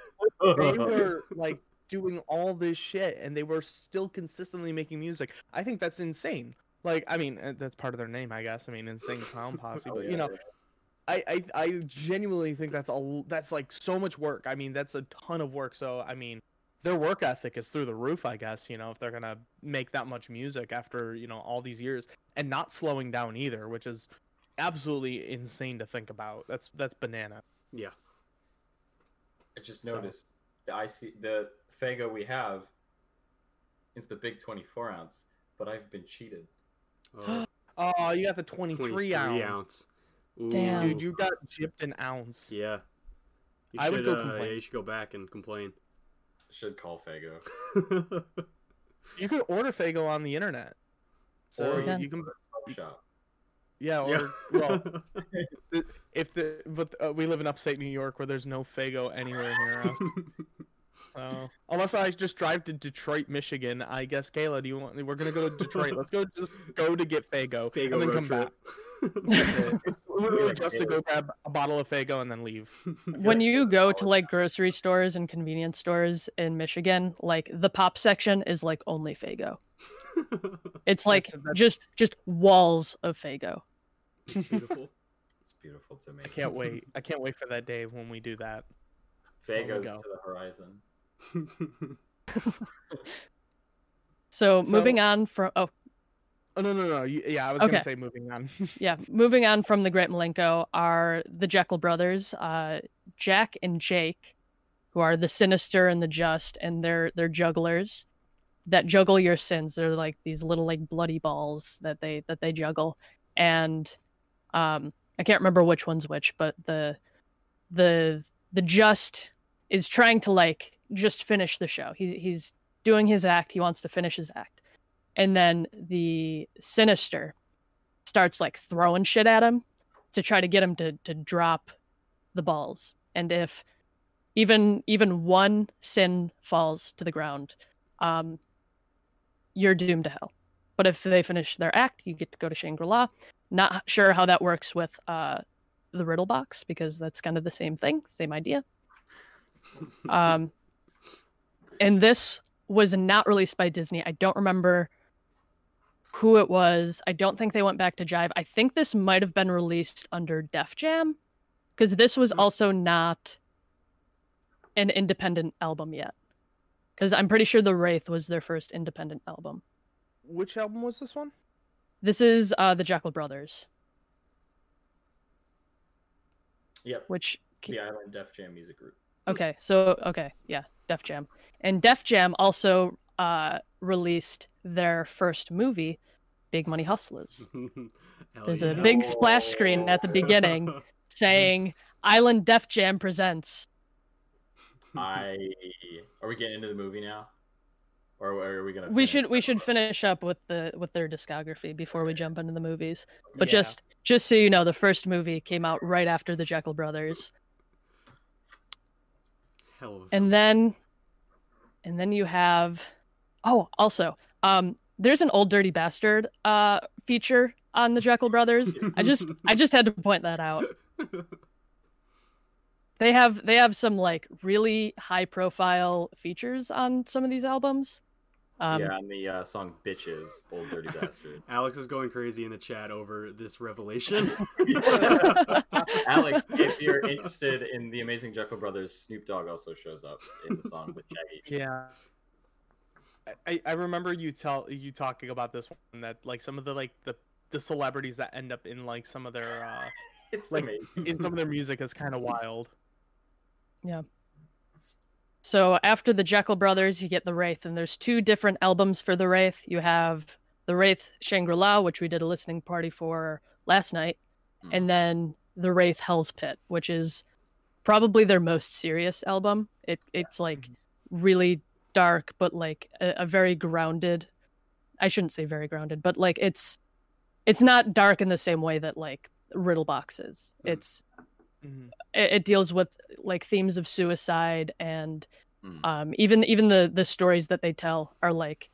they (laughs) were like doing all this shit and they were still consistently making music. I think that's insane. Like, I mean, uh, that's part of their name, I guess. I mean, insane clown (laughs) posse. Oh, but yeah, you know, yeah. I, I I genuinely think that's all. That's like so much work. I mean, that's a ton of work. So I mean, their work ethic is through the roof. I guess you know if they're gonna make that much music after you know all these years and not slowing down either, which is absolutely insane to think about. That's that's banana. yeah. I just So- noticed the IC the Faygo we have is the big 24 ounce, but I've been cheated. Oh, (gasps) Oh, you got the 23, 23 ounce. ounce. Ooh. Damn. Dude, you got gypped an ounce. Yeah. You I would go uh, complain. Yeah, you should go back and complain. Should call Faygo. You could order Faygo on the internet. So Or you can. you can, shop. yeah. Or yeah. well, (laughs) if the but uh, we live in upstate New York where there's no Faygo anywhere near us. (laughs) So unless I just drive to Detroit, Michigan, I guess Kayleigh, do you want? We're gonna go to Detroit. Let's go. Just go to get Faygo, Faygo and then road come trip. back. (laughs) That's it. It's literally like just to go grab a bottle of Faygo and then leave. (laughs) when like you go to like grocery stores and convenience stores in Michigan, like the pop section is like only Faygo. (laughs) It's like That's- that's- just just walls of Faygo. It's beautiful. (laughs) It's beautiful to me. I can't wait. I can't wait for that day when we do that. Faye There we goes go. to the horizon. So, So- moving on from oh Oh no no no! Yeah, I was Okay. gonna say moving on. (laughs) yeah, moving on from the Great Milenko are the Jeckel brothers, uh, Jack and Jake, who are the sinister and the just, and they're they're jugglers that juggle your sins. They're like these little like bloody balls that they that they juggle, and um, I can't remember which one's which, but the the the just is trying to like just finish the show. He he's doing his act. He wants to finish his act, and then the sinister starts like throwing shit at him to try to get him to to drop the balls. And if even even one sin falls to the ground, um, you're doomed to hell. But if they finish their act, you get to go to Shangri La. Not sure how that works with uh, the riddle box because that's kind of the same thing, same idea. (laughs) Um, and this was not released by Disney. I don't remember who it was. I don't think they went back to Jive. I think this might have been released under Def Jam because this was Hmm. also not an independent album yet. Because I'm pretty sure The Wraith was their first independent album. Which album was this one? This is uh, the Jeckel Brothers, Yep. which The Island Def Jam Music Group. Okay, so okay, yeah, Def Jam, and Def Jam also uh, released their first movie, Big Money Hustlers. (laughs) Hell There's a big splash screen at the beginning (laughs) saying "Island Def Jam presents." I are we getting into the movie now, or are we gonna? We should we up should finish up with the with their discography before we jump into the movies. But Yeah. just just so you know, the first movie came out right after the Jeckel Brothers, Hell of a and then and then you have oh also um there's an old dirty bastard uh feature on the Jeckel Brothers. I just (laughs) I just had to point that out. They have they have some like really high profile features on some of these albums. Um, yeah, on the uh, song "Bitches," "Old Dirty (laughs) Bastard." Alex is going crazy in the chat over this revelation. (laughs) Alex, if you're interested in the Amazing Jeckel Brothers, Snoop Dogg also shows up in the song with Shaggy. Yeah. I, I remember you tell you talking about this one that like some of the like the the celebrities that end up in like some of their uh (laughs) It's Like, amazing. in some of their music is kind of wild. Yeah. So after the Jeckel Brothers, you get the Wraith, and there's two different albums for the Wraith. You have the Wraith Shangri La, which we did a listening party for last night, Hmm. and then the Wraith Hell's Pit, which is probably their most serious album. It it's like really dark, but like a, a very grounded. I shouldn't say very grounded, but like it's it's not dark in the same way that like Riddle Box is. Mhm. It's Mhm. it, it deals with like themes of suicide and Mm. um even even the the stories that they tell are like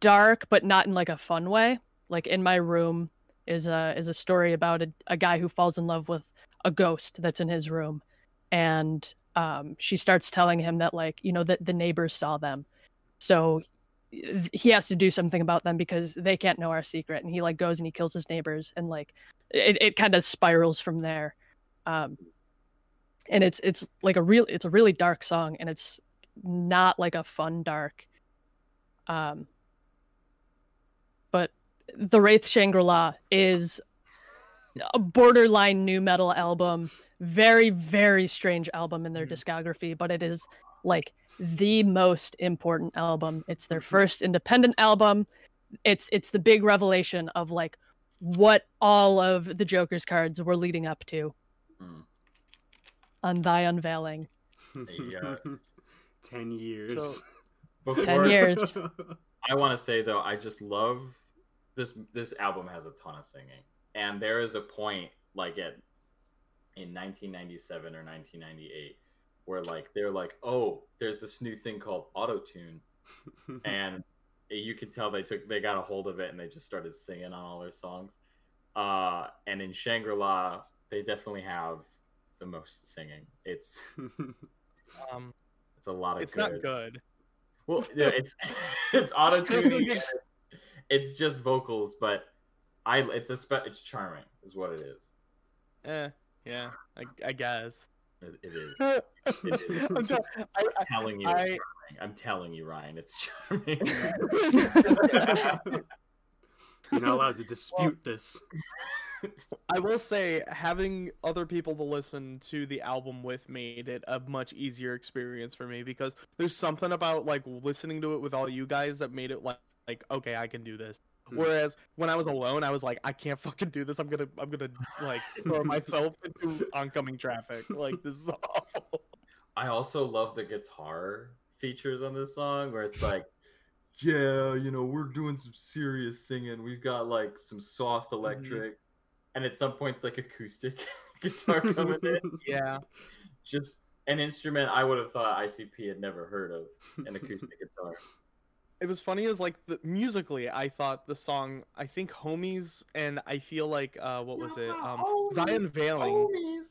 dark but not in like a fun way like in my room is a is a story about a, a guy who falls in love with a ghost that's in his room and um she starts telling him that like you know that the neighbors saw them. So he has to do something about them because they can't know our secret. And he like goes and he kills his neighbors. And like it, it kind of spirals from there. Um and it's it's like a real it's a really dark song. And it's not like a fun dark um but the wraith shangri-la is a borderline nu metal album very very strange album in their Mhm. discography but it is like the most important album it's their first independent album it's it's the big revelation of like what all of the joker's cards were leading up to Mm. on thy unveiling Yes. (laughs) Ten years. So- (laughs) Before, 10 years. (laughs) I want to say though, I just love this. This album has a ton of singing, and there is a point like at in 1997 or 1998 where like they're like, oh, there's this new thing called auto tune, (laughs) and you could tell they took they got a hold of it and they just started singing on all their songs. Uh, and in Shangri La, they definitely have the most singing. It's (laughs) Um, it's a lot of. it's good. not good. Well, yeah, (laughs) it's it's auto Just tuning. It's just vocals, but I it's a spe- it's charming, is what it is. Eh, yeah, I, I guess. It, it is. (laughs) I'm, is. tell- I, I'm telling you, it's I- charming. I'm telling you, Ryan, it's charming. (laughs) You're not allowed to dispute this. I will say having other people to listen to the album with made it a much easier experience for me because there's something about like listening to it with all you guys that made it like like okay I can do this. Hmm. Whereas when I was alone, I was like, I can't fucking do this. I'm gonna, I'm gonna like throw (laughs) myself into oncoming traffic. Like this is (laughs) awful. I also love the guitar features on this song where it's like, yeah, you know, we're doing some serious singing. We've got like some soft electric, and at some points like acoustic (laughs) guitar coming in. Yeah, Just an instrument I would have thought ICP had never heard of, an acoustic guitar. It was funny as like the musically, I thought the song, I think Homies, and I feel like uh, what was it? Um, Thy Unveiling.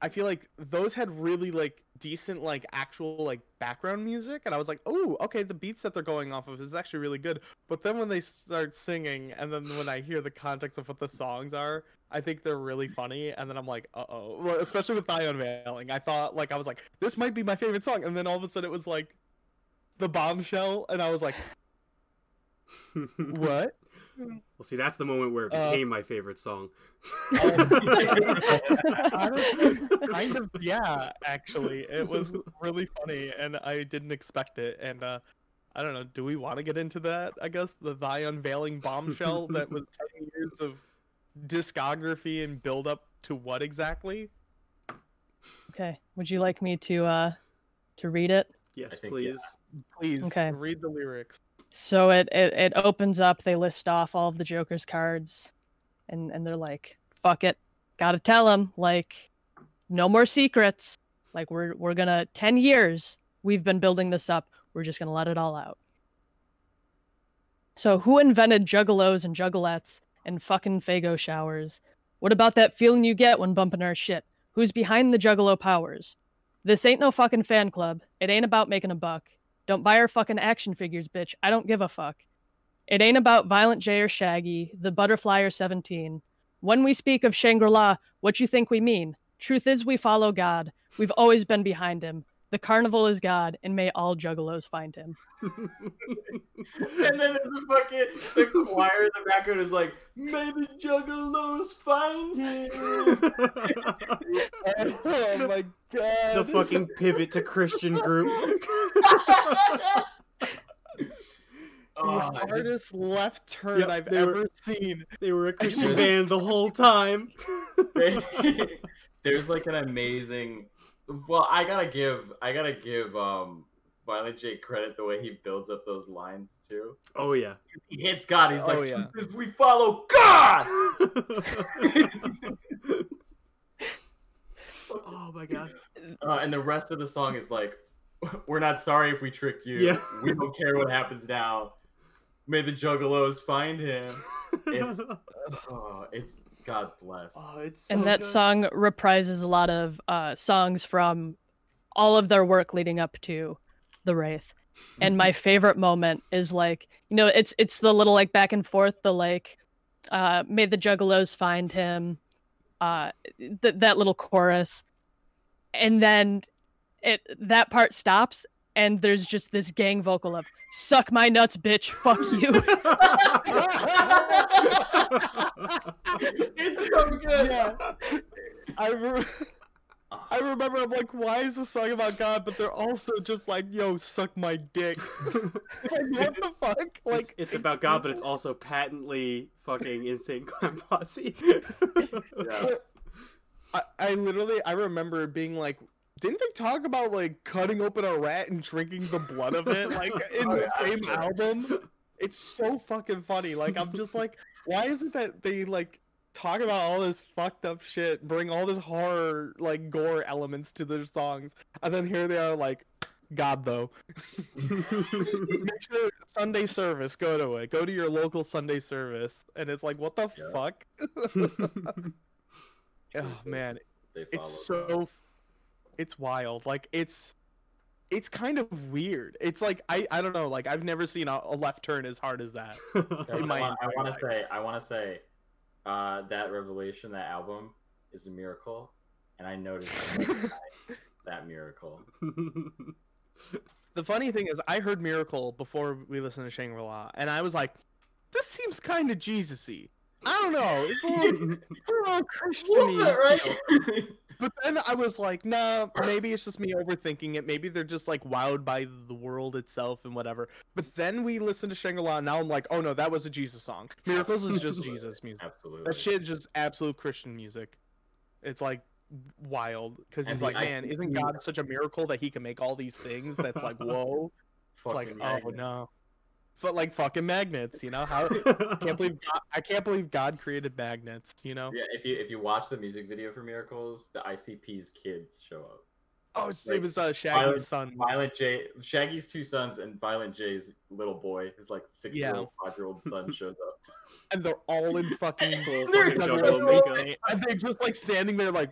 I feel like those had really like decent like actual like background music and I was like, "Oh, okay, the beats that they're going off of is actually really good." But then when they start singing and then when I hear the context of what the songs are, I think they're really funny and then I'm like, "Uh-oh." Well, especially with Thy Unveiling. I thought like I was like, "This might be my favorite song." And then all of a sudden it was like the bombshell and I was like, "What?" (laughs) Well, see, that's the moment where it Uh, became my favorite song. (laughs) Honestly, kind of yeah actually it was really funny and i didn't expect it and uh i don't know do we want to get into that i guess the thy unveiling bombshell (laughs) that was 10 years of discography and build up to what exactly okay. Would you like me to uh to read it? yes, I think, please. Please Okay. read the lyrics So it, it it opens up. They list off all of the Joker's cards, and and they're like, "Fuck it, gotta tell him like, no more secrets. Like we're we're gonna ten years we've been building this up. We're just gonna let it all out." So who invented juggalos and juggalettes and fucking Faygo showers? What about that feeling you get when bumping our shit? Who's behind the juggalo powers? This ain't no fucking fan club. It ain't about making a buck. Don't buy our fucking action figures, bitch. I don't give a fuck. It ain't about Violent J or Shaggy, the Butterfly or 17. When we speak of Shangri La, what you think we mean? Truth is, we follow God. We've always been behind him. The carnival is God, and may all juggalos find him. (laughs) And then there's a fucking the choir in the background is like, "May the juggalos find him." (laughs) oh my god the fucking pivot to Christian group. (laughs) the ah, Oh, I just- hardest left turn Yep, i've they were- ever seen they were a Christian band the whole time. there's like an amazing well i gotta give i gotta give um violent j credit the way he builds up those lines too Oh yeah. he hits god he's Oh, like yeah. We follow god (laughs) oh my god. uh, and the rest of the song is like (laughs) we're not sorry if we tricked you Yeah. we don't care what happens now may the juggalos find him (laughs) It's- oh, it's god bless oh, it's so and that good. song reprises a lot of uh, songs from all of their work leading up to the Wraith. And my favorite moment is like, you know, it's it's the little like back and forth, the like, uh, may the juggalos find him, uh, th- that little chorus, and then it that part stops, and there's just this gang vocal of "suck my nuts, bitch, fuck (laughs) you." it's so good yeah i re- I remember I'm like, why is this song about God? But they're also just like, yo, suck my dick. (laughs) it's like, what the fuck? Like, it's, it's about God, but it's also patently fucking insane clown posse. (laughs) yeah. I, I literally, I remember being like, didn't they talk about like cutting open a rat and drinking the blood of it, like (laughs) in Oh, the yeah, same sure. album? (laughs) It's so fucking funny. Like, I'm just like, why is it that they like talk about all this fucked up shit, bring all this horror, like gore elements to their songs, and then here they are, like, God though. (laughs) Make sure Sunday service. Go to it. Go to your local Sunday service, and it's like, what the Yeah. fuck? oh man, They it's follow so it's wild like it's it's kind of weird it's like i i don't know like i've never seen a, a left turn as hard as that (laughs) God. in my I, want, I entire want life. to say, I want to say, uh, that revelation, that album, is a miracle, and I noticed (laughs) that miracle. the funny thing is i heard miracle before we listened to shangri-la and i was like this seems kind of jesus-y i don't know it's a little, (laughs) it's a little christian But then I was like, nah, maybe it's just me overthinking it. Maybe they're just like wowed by the world itself and whatever. But then we listened to Shangri-La and now I'm like, oh no, that was a Jesus song. Miracles is just (laughs) Jesus music. Absolutely. That shit is just absolute Christian music. It's like wild because he's like, man, isn't God such a miracle that he can make all these things? That's like, whoa. (laughs) It's like, oh no. But like fucking magnets, you know? How I (laughs) can't believe God, I can't believe God created magnets, you know? Yeah, if you if you watch the music video for Miracles, the ICP's kids show up. Oh, it's, Like, it was uh, Shaggy's Violent- son. Violent J, Shaggy's two sons, and Violent J's little boy, his like six year old, five year old son (laughs) shows up. and they're all in (laughs) fucking Full They're fucking fucking JoJo makeup. makeup. and they're just like standing there like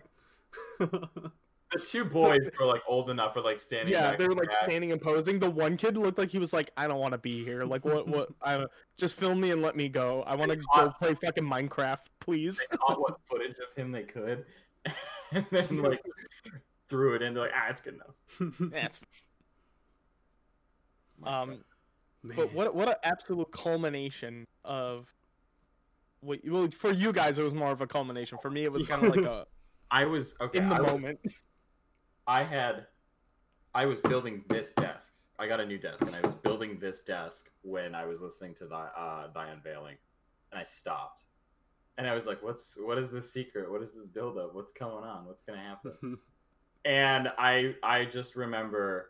The two boys were like old enough for like standing. yeah they were like grass. standing and posing the one kid looked like he was like i don't want to be here like what what (laughs) i don't just film me and let me go i want to go play fucking minecraft please They caught what (laughs) footage of him they could, (laughs) and then like threw it into like ah, it's good enough. That's, My um Man. but what what an absolute culmination of what well for you guys it was more of a culmination for me it was kind of like a I was okay. in the I was- moment I had, I was building this desk. I got a new desk, and I was building this desk when I was listening to the uh, the unveiling, and I stopped, and I was like, "What's what is this secret? What is this buildup? What's going on? What's gonna happen?" (laughs) and I I just remember,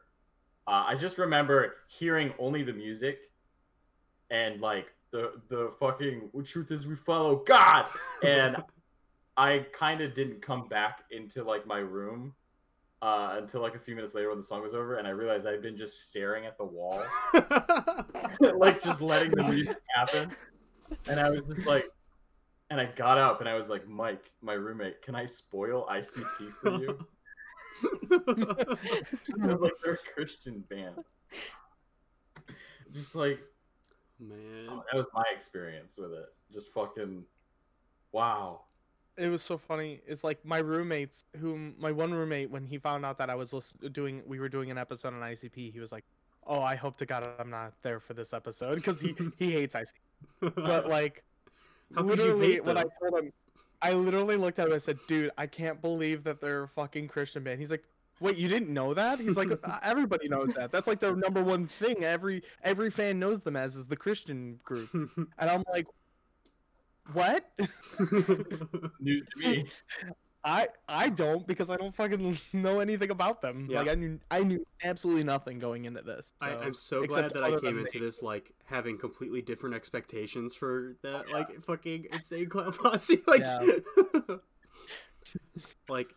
uh, I just remember hearing only the music, and like the the fucking truth is we follow God, (laughs) and I kind of didn't come back into like my room uh, until like a few minutes later when the song was over, and I realized I'd been just staring at the wall, (laughs) (laughs) like just letting the music happen. And I was just like, and I got up and I was like, Mike, my roommate, can I spoil ICP for you? (laughs) I was like, they're a Christian band. Just like Man. that was my experience with it. Just fucking wow. It was so funny. It's like my roommates, whom my one roommate, when he found out that I was listen- doing, we were doing an episode on ICP. He was like, "Oh, I hope to God I'm not there for this episode because he (laughs) he hates ICP." But (laughs) like, How could you literally, when I told him, I literally looked at him. and I said, "Dude, I can't believe that they're a fucking Christian band." He's like. Wait, you didn't know that? He's like, "Uh, (laughs) everybody knows that. That's like the number one thing every every fan knows them as is the Christian group. And I'm like, what? (laughs) News to me. I I don't because I don't fucking (laughs) know anything about them. Yeah. Like I knew I knew absolutely nothing going into this. I, so- I'm so except glad that I came into the- this like having completely different expectations for that like fucking insane clown (laughs) posse. Like, like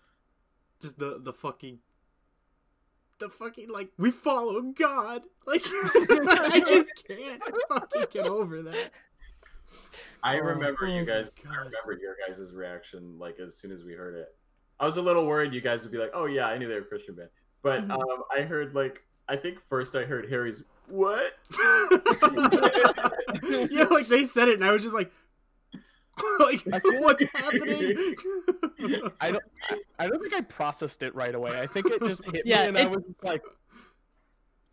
just the the fucking the fucking like we follow God. Like I just can't fucking get over that. I Oh, remember oh you my guys. I remember your guys' reaction like as soon as we heard it. I was a little worried you guys would be like, "Oh yeah, I knew they were Christian band," but Mhm. um, I heard like I think first I heard Harry's what? (laughs) (laughs) yeah, like they said it, and I was just like, (laughs) like what's happening? I don't I, I don't think I processed it right away. I think it just hit Yeah, me and I was just like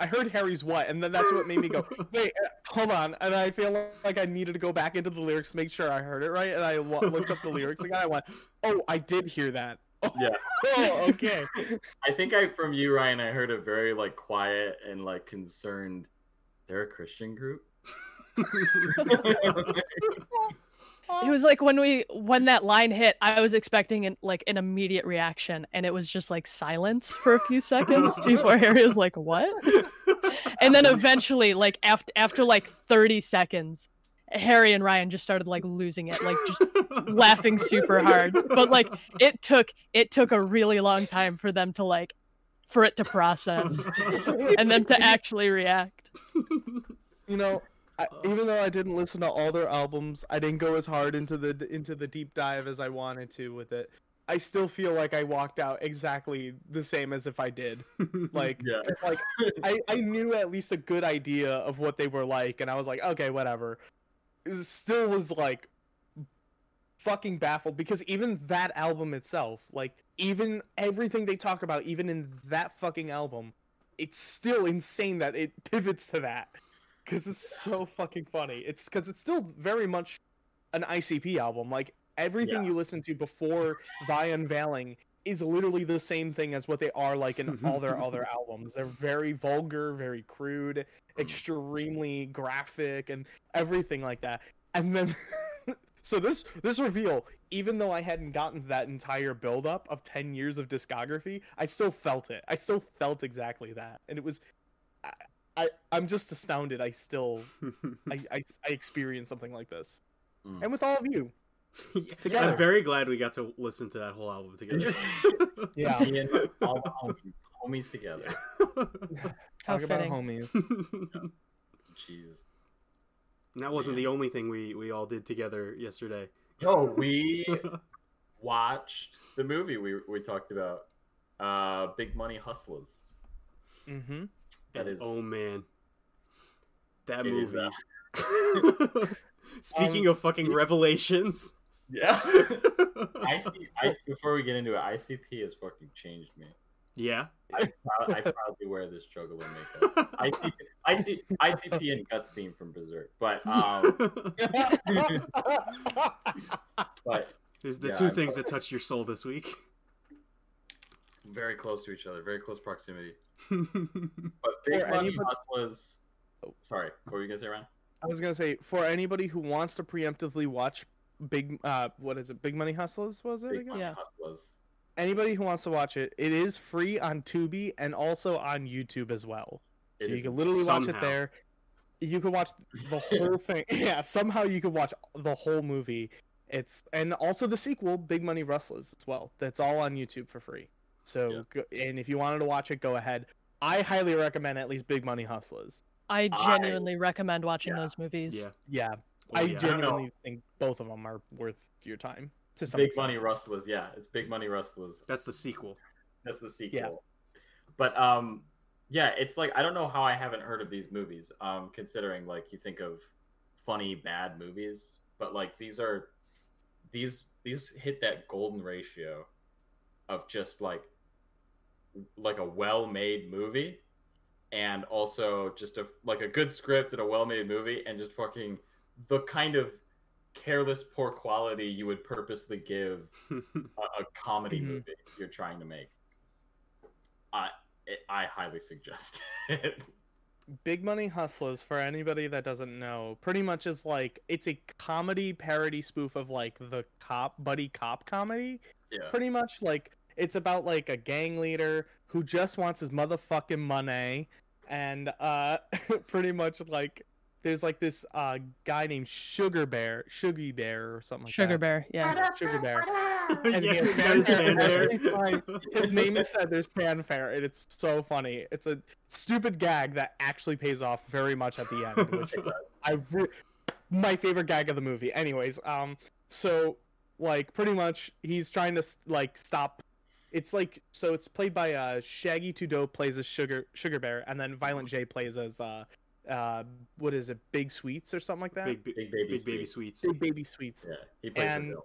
I heard Harry's what and then that's what made me go, (laughs) "Wait, uh, hold on." And I feel like I needed to go back into the lyrics to make sure I heard it right and I looked up the lyrics again. I went, "Oh, I did hear that." (laughs) Yeah, Oh, okay. (laughs) I think I from you, Ryan. I heard a very like quiet and like concerned. They're a Christian group. It was like when we when that line hit, I was expecting an, like an immediate reaction, and it was just like silence for a few (laughs) seconds before Harry was like, "What?" And then eventually, like after after like thirty seconds, Harry and Ryan just started like losing it, like just laughing super hard. But like it took it took a really long time for them to like for it to process (laughs) and them to actually react. you know, I, even though I didn't listen to all their albums, I didn't go as hard into the into the deep dive as I wanted to with it. I still feel like I walked out exactly the same as if I did. (laughs) Like, Yeah. like (laughs) I, I knew at least a good idea of what they were like, and I was like, okay, whatever. It still was like fucking baffled because even that album itself, like even everything they talk about, even in that fucking album, it's still insane that it pivots to that because it's so fucking funny. It's because it's still very much an ICP album. Like everything Yeah. you listen to before the unveiling is literally the same thing as what they are like in all their (laughs) other albums. They're very vulgar, very crude, extremely graphic, and everything like that. And then, (laughs) so this this reveal, even though I hadn't gotten that entire buildup of ten years of discography, I still felt it. I still felt exactly that, and it was. I, I I'm just astounded. I still I, (laughs) I I experienced something like this, Mm. and with all of you. together. I'm very glad we got to listen to that whole album together. Yeah, (laughs) Me and all the homies, homies together. How (laughs) talk about fitting. homies. Jesus. that wasn't the only thing we we all did together yesterday. No, we watched the movie we we talked about, uh, Big Money Hustlers. Mm-hmm. That is- oh man, that movie. (laughs) Speaking of fucking revelations, Yeah. (laughs) IC, IC, before we get into it, ICP has fucking changed me. yeah. I, I proudly wear this juggalo makeup. ICP, IC, ICP and Guts theme from Berserk, but um, (laughs) but There's the Yeah, two I- things that touched your soul this week. Very close to each other, very close proximity. (laughs) But Big For Money anybody- Hustlers. Sorry, what were you gonna say, Ryan? I was gonna say for anybody who wants to preemptively watch Big uh what is it Big Money Hustlers was it Big again? Yeah. Hustlers. Anybody who wants to watch it, it is free on Tubi and also on YouTube as well. So you can literally watch it there. You could watch the whole (laughs) thing. (laughs) Yeah, somehow you could watch the whole movie. It's and also the sequel, Big Money Rustlas as well. That's all on YouTube for free. So Yeah. go, and if you wanted to watch it, go ahead. I highly recommend at least Big Money Hustlers. I I- genuinely recommend watching yeah. those movies. Yeah, Oh, I yeah. genuinely think both of them are worth your time. To some Big extent. Money Rustlas, yeah, it's Big Money Rustlas. That's the sequel. That's the sequel. Yeah. But um, yeah, it's like I don't know how I haven't heard of these movies. Um, considering like you think of funny bad movies, but like these are these these hit that golden ratio of just like like a well-made movie and also just a like a good script and a well-made movie and just fucking the kind of careless poor quality you would purposely give (laughs) a, a comedy Mhm. movie you're trying to make. I I highly suggest (laughs) it. Big Money Hustlers, for anybody that doesn't know, pretty much is like it's a comedy parody spoof of like the cop buddy cop comedy. Yeah. Pretty much like it's about like a gang leader who just wants his motherfucking money, and uh, (laughs) pretty much like there's like this uh guy named Sugar Bear, Sugary Bear or something like Sugar that. Bear, yeah. Sugar Bear. (laughs) yeah, he has fanfare fanfare. His name is said. There's fanfare, and it's so funny. It's a stupid gag that actually pays off very much at the end, which (laughs) I re- my favorite gag of the movie. Anyways, um, so like pretty much he's trying to like stop. It's like so it's played by uh Shaggy Two Dope plays as Sugar Sugar Bear, and then Violent J plays as uh uh what is it Big Sweets or something like that. Big, big, Big baby, big baby sweets. sweets. Big Baby Sweets. Yeah, he plays And- the villain.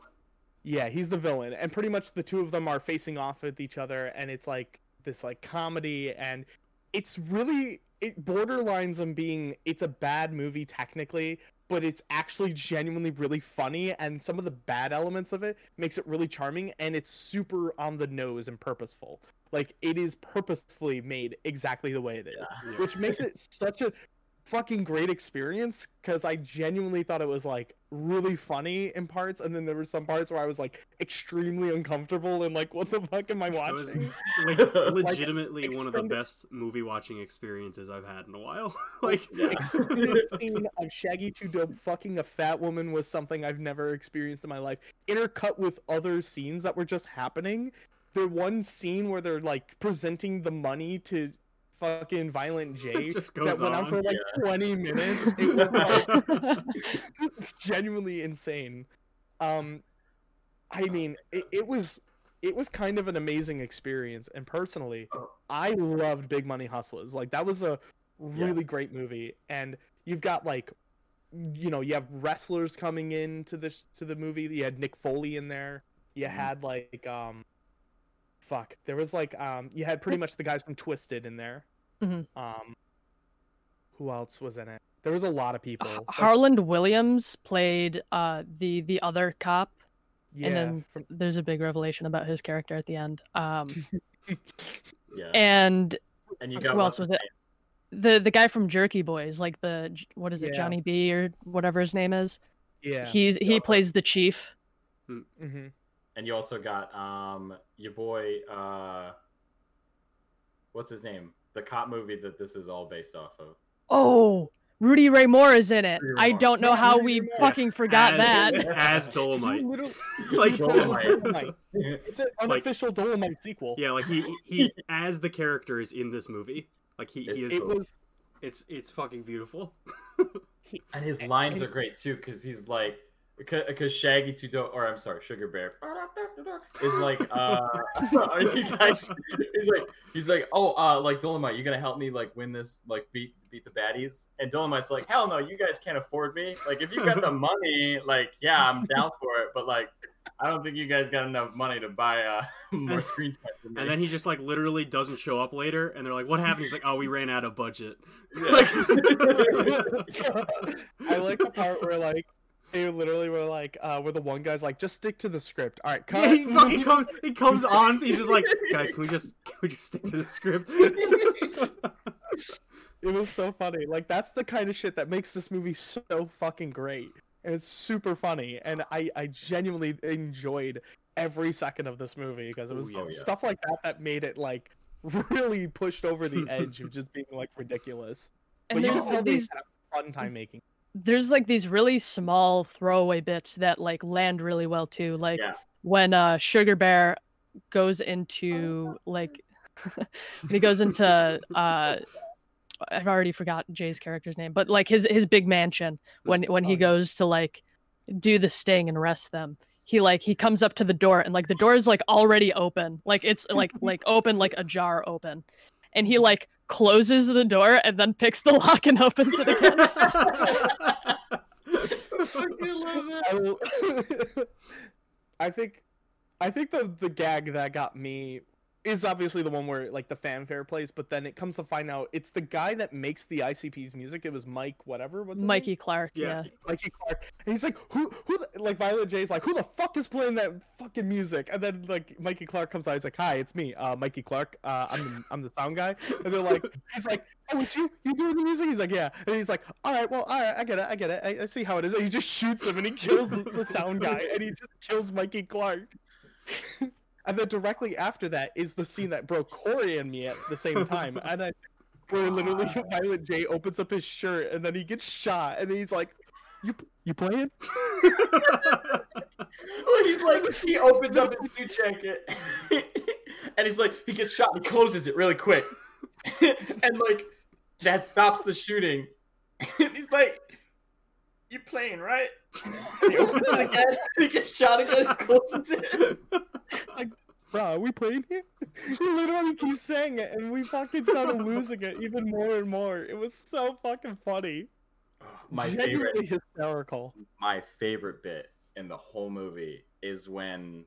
Yeah, he's the villain, and pretty much the two of them are facing off with each other, and it's like this like comedy, and it's really it borderlines on being it's a bad movie technically, but it's actually genuinely really funny, and some of the bad elements of it makes it really charming, and it's super on the nose and purposeful. Like it is purposefully made exactly the way it is, Yeah. Which makes it such a fucking great experience because I genuinely thought it was like really funny in parts, and then there were some parts where I was like extremely uncomfortable and like, what the fuck am I That was watching? (laughs) (laughs) like, legitimately one of the best movie watching experiences I've had in a while. (laughs) like, Yeah. Scene of Shaggy 2 Dope fucking a fat woman was something I've never experienced in my life. Intercut with other scenes that were just happening. the one scene where they're like presenting the money to fucking Violent (laughs) J that went on on. for like 20 minutes. It was like it's (laughs) (laughs) genuinely insane. Um, I mean, it, it was it was kind of an amazing experience, and personally, Oh. I loved Big Money Hustlas. Like that was a really Yes. great movie, and you've got like, you know, you have wrestlers coming into this to the movie. You had Mick Foley in there. You Mhm. had like um, fuck, there was like um, you had pretty much the guys from Twiztid in there. Mhm. Um, who else was in it? There was a lot of people. H- Like, Harland Williams played uh the the other cop, yeah, and then from- there's a big revelation about his character at the end. Um, (laughs) Yeah. and And you got who else was it? the the guy from Jerky Boys, like the what is it, Yeah. Johnny B or whatever his name is. yeah. He's he Yeah. plays the chief. hmm And you also got um your boy uh what's his name? The cop movie that this is all based off of. Oh, Rudy Ray Moore is in it. I don't know how we Ray Moore. fucking forgot as, that. (laughs) as Dolomite. (laughs) Like, Dolomite. Dolomite. It's an Like- Dolomite sequel. yeah, like he he (laughs) as the character is in this movie. Like he, he is. It was It's it's fucking beautiful. And his lines are great too, because he's like, because Shaggy Two Do, or I'm sorry, Sugar Bear is like, uh, (laughs) are you guys? He's like, he's like, oh, uh, like Dolomite, you gonna help me like win this, like beat beat the baddies? And Dolomite's like, hell no, you guys can't afford me. Like, if you got the (laughs) money, like, yeah, I'm down for it, but like, I don't think you guys got enough money to buy uh (laughs) more screen time for me. And then he just like literally doesn't show up later, and they're like, "What happened?" He's like, "Oh, we ran out of budget." Yeah. Like, I like the part where like they literally were like, uh, where the one guy's like, just stick to the script. All right, cut. (laughs) yeah, he fucking comes. He comes on. He's just like, "Guys, can we just can we just stick to the script?" (laughs) It was so funny. Like that's the kind of shit that makes this movie so fucking great. And it's super funny. And I, I genuinely enjoyed every second of this movie because it Ooh, was yeah. Oh, yeah. stuff like that that made it like really pushed over the edge of just being like ridiculous. (laughs) And but you there's can tell they these had a fun time making. There's like these really small throwaway bits that like land really well too. Like Yeah. when uh Sugar Bear goes into like (laughs) when he goes into uh I've already forgot Jay's character's name, but like his his big mansion when when Oh, he goes to like do the sting and arrest them. He like he comes up to the door and like the door is like already open. Like it's like like open like a jar open. And he like closes the door and then picks the lock and opens it again. (laughs) I, will... (laughs) I think I think the the gag that got me is obviously the one where like the fanfare plays, but then it comes to find out it's the guy that makes the ICP's music. It was Mike, whatever. What's his name? Mikey Clark, Yeah. yeah. Mikey Clark, and he's like, who, who, the, like Violent J's like, who the fuck is playing that fucking music? And then like Mikey Clark comes out, he's like, hi, it's me, uh, Mikey Clark, uh, I'm the, I'm the sound guy, and they're like, (laughs) he's like, oh, it's you, you doing the music? He's like, yeah, and he's like, all right, well, all right, I get it, I get it, I, I see how it is. And he just shoots him and he kills the sound guy, and he just kills Mikey Clark. (laughs) and then directly after that is the scene that broke Corey and me at the same time, (laughs) and I. Where literally Violent J opens up his shirt and then he gets shot and then he's like, "You you playing?" (laughs) Well, he's like, he opens up his suit jacket, (laughs) and he's like, he gets shot and he closes it really quick, and like that stops the shooting. and he's like, "You playing right?" (laughs) And he opens it again, he gets shot again and closes it. Like, bro, are we playing here? (laughs) He literally keeps saying it, and we fucking started losing it even more and more. It was so fucking funny. My Genuinely favorite, hysterical. my favorite bit in the whole movie is when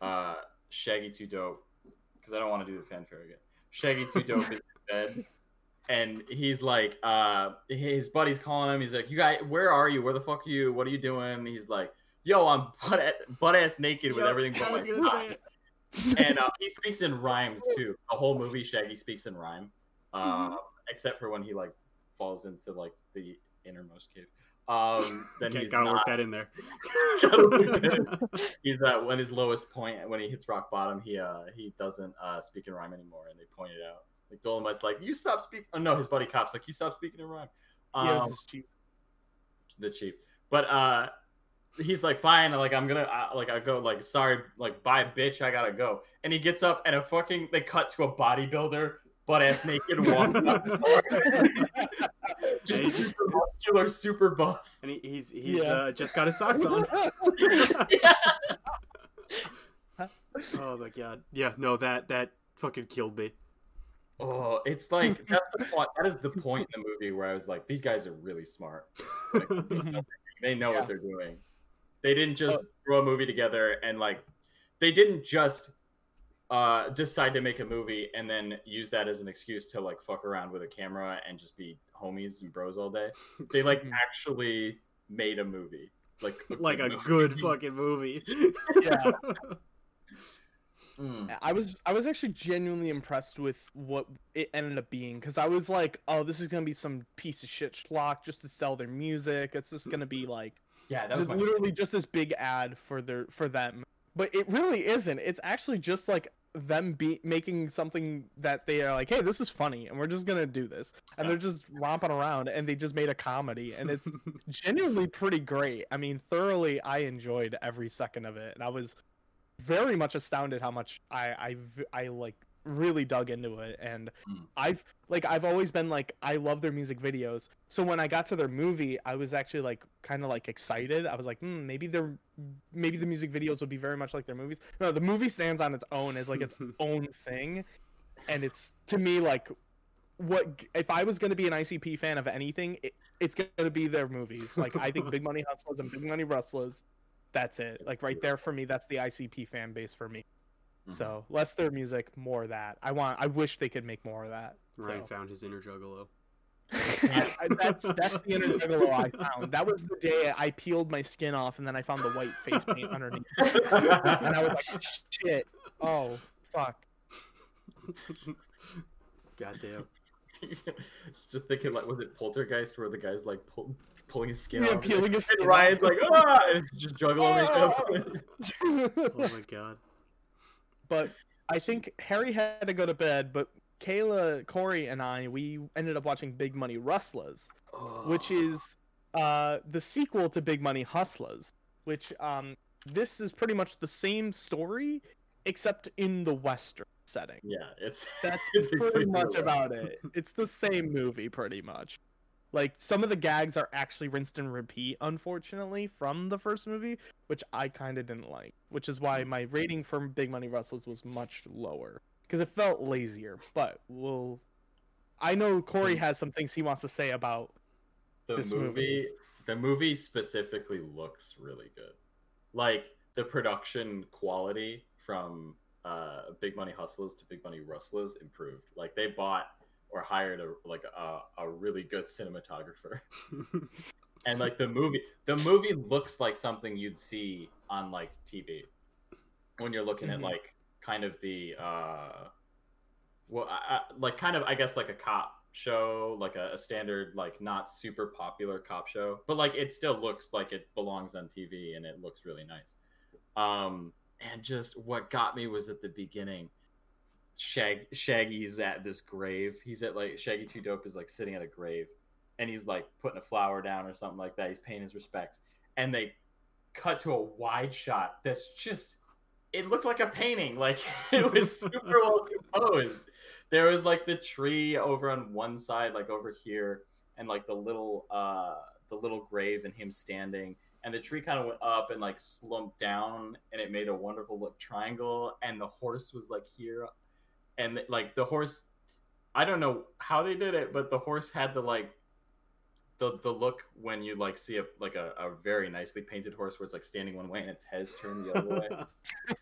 uh, Shaggy 2 Dope, because I don't want to do the fanfare again. Shaggy 2 Dope is in bed, and he's like, uh, his buddy's calling him. He's like, "You guys, where are you? Where the fuck are you? What are you doing?" He's like, "Yo, I'm (laughs) butt butt ass naked with everything but I was gonna cock." say it. (laughs) and uh, he speaks in rhymes too. The whole movie, Shaggy speaks in rhyme, uh, except for when he like falls into like the innermost cave. Um, then Okay, he's gotta not. (laughs) work that in there. He's at when his lowest point when he hits rock bottom. He uh he doesn't uh speak in rhyme anymore, and they point it out. Like Dolomite's like, you stop speaking. Oh no, his buddy cop's like, you stop speaking in rhyme. Um, Yes, it's cheap. the chief. But uh he's like, fine, like I'm gonna, uh, like I go, like sorry, like bye, bitch, I gotta go. And he gets up, and a fucking they cut to a bodybuilder, butt ass naked, (laughs) walking up the floor. (laughs) just Hey. super muscular, super buff. and he, he's he's Yeah. uh, just got his socks on. yeah. (laughs) oh my god. Yeah, no, that that fucking killed me. Oh, it's like that's the (laughs) point. That is the point in the movie where I was like, these guys are really smart. Like, they know (laughs) Yeah. what they're doing. They didn't just Uh, throw a movie together and like, they didn't just uh, decide to make a movie and then use that as an excuse to like fuck around with a camera and just be homies and bros all day. They like (laughs) actually made a movie, like like a movie. good fucking movie. Yeah. Mm. I was I was actually genuinely impressed with what it ended up being because I was like, oh, this is gonna be some piece of shit schlock just to sell their music. It's just gonna be like Yeah, that was just literally just this big ad for their for them. But it really isn't. It's actually just like them be making something that they are like, hey, this is funny, and we're just gonna do this. And they're just romping around, and they just made a comedy, and it's (laughs) genuinely pretty great. I mean, thoroughly, I enjoyed every second of it, and I was very much astounded how much I I like really dug into it and Mm. I've like I've always been like I love their music videos. So when I got to their movie, I was actually like kind of like excited. I was like, hmm, maybe their maybe the music videos would be very much like their movies. No, the movie stands on its own as like its (laughs) own thing, and it's to me like what if I was going to be an ICP fan of anything, it, it's going to be their movies. Like I think Big Money Hustlas and Big Money Rustlas, that's it. Like right there for me, that's the ICP fan base for me. Mhm. So less their music, more that. I want. I wish they could make more of that. Ryan So. found his inner juggalo. (laughs) I, I- that's that's the inner juggalo I found. That was the day I peeled my skin off, and then I found the white face paint underneath, and I was like, "Shit! Oh, fuck!" (laughs) Goddamn. (laughs) just thinking like, was it Poltergeist where the guy's like pull, pulling his skin Yeah, off? peeling his And skin Ryan's off. like, ah, and just juggalo (laughs) (laughs) makeup. Oh my god. but I think Harry had to go to bed, but Kayleigh, Corey, and I we ended up watching Big Money Rustlas, which is uh, the sequel to Big Money Hustlas. Which um, this is pretty much the same story, except in the Western setting. yeah, it's That's (laughs) It's pretty much about it. It's the same movie, pretty much. Like some of the gags are actually rinsed and repeat, unfortunately, from the first movie, which I kind of didn't like. Which is why my rating for Big Money Rustlas was much lower because it felt lazier. But we'll. I know Corey has some things he wants to say about. the this movie, movie. The movie specifically looks really good. Like the production quality from uh, Big Money Hustlas to Big Money Rustlas improved. Like they bought or hired a like a, a really good cinematographer. (laughs) and like the movie the movie looks like something you'd see on like tv when you're looking Mhm. at like kind of the uh well I, I, like kind of i guess like a cop show like a, a standard like not super popular cop show but like it still looks like it belongs on tv and it looks really nice um and just what got me was at the beginning shag shaggy's at this grave he's at like Shaggy 2 Dope is like sitting at a grave and he's like putting a flower down or something like that. He's paying his respects, and they cut to a wide shot that's just. It looked like a painting. Like (laughs) it was super well composed. There was like the tree over on one side, like over here, and like the little uh the little grave and him standing. And the tree kind of went up and like slumped down, and it made a wonderful look triangle. And the horse was like here, and like the horse I don't know how they did it, but the horse had the like the the look when you like see a like a, a very nicely painted horse where it's like standing one way and its head's turned the other way.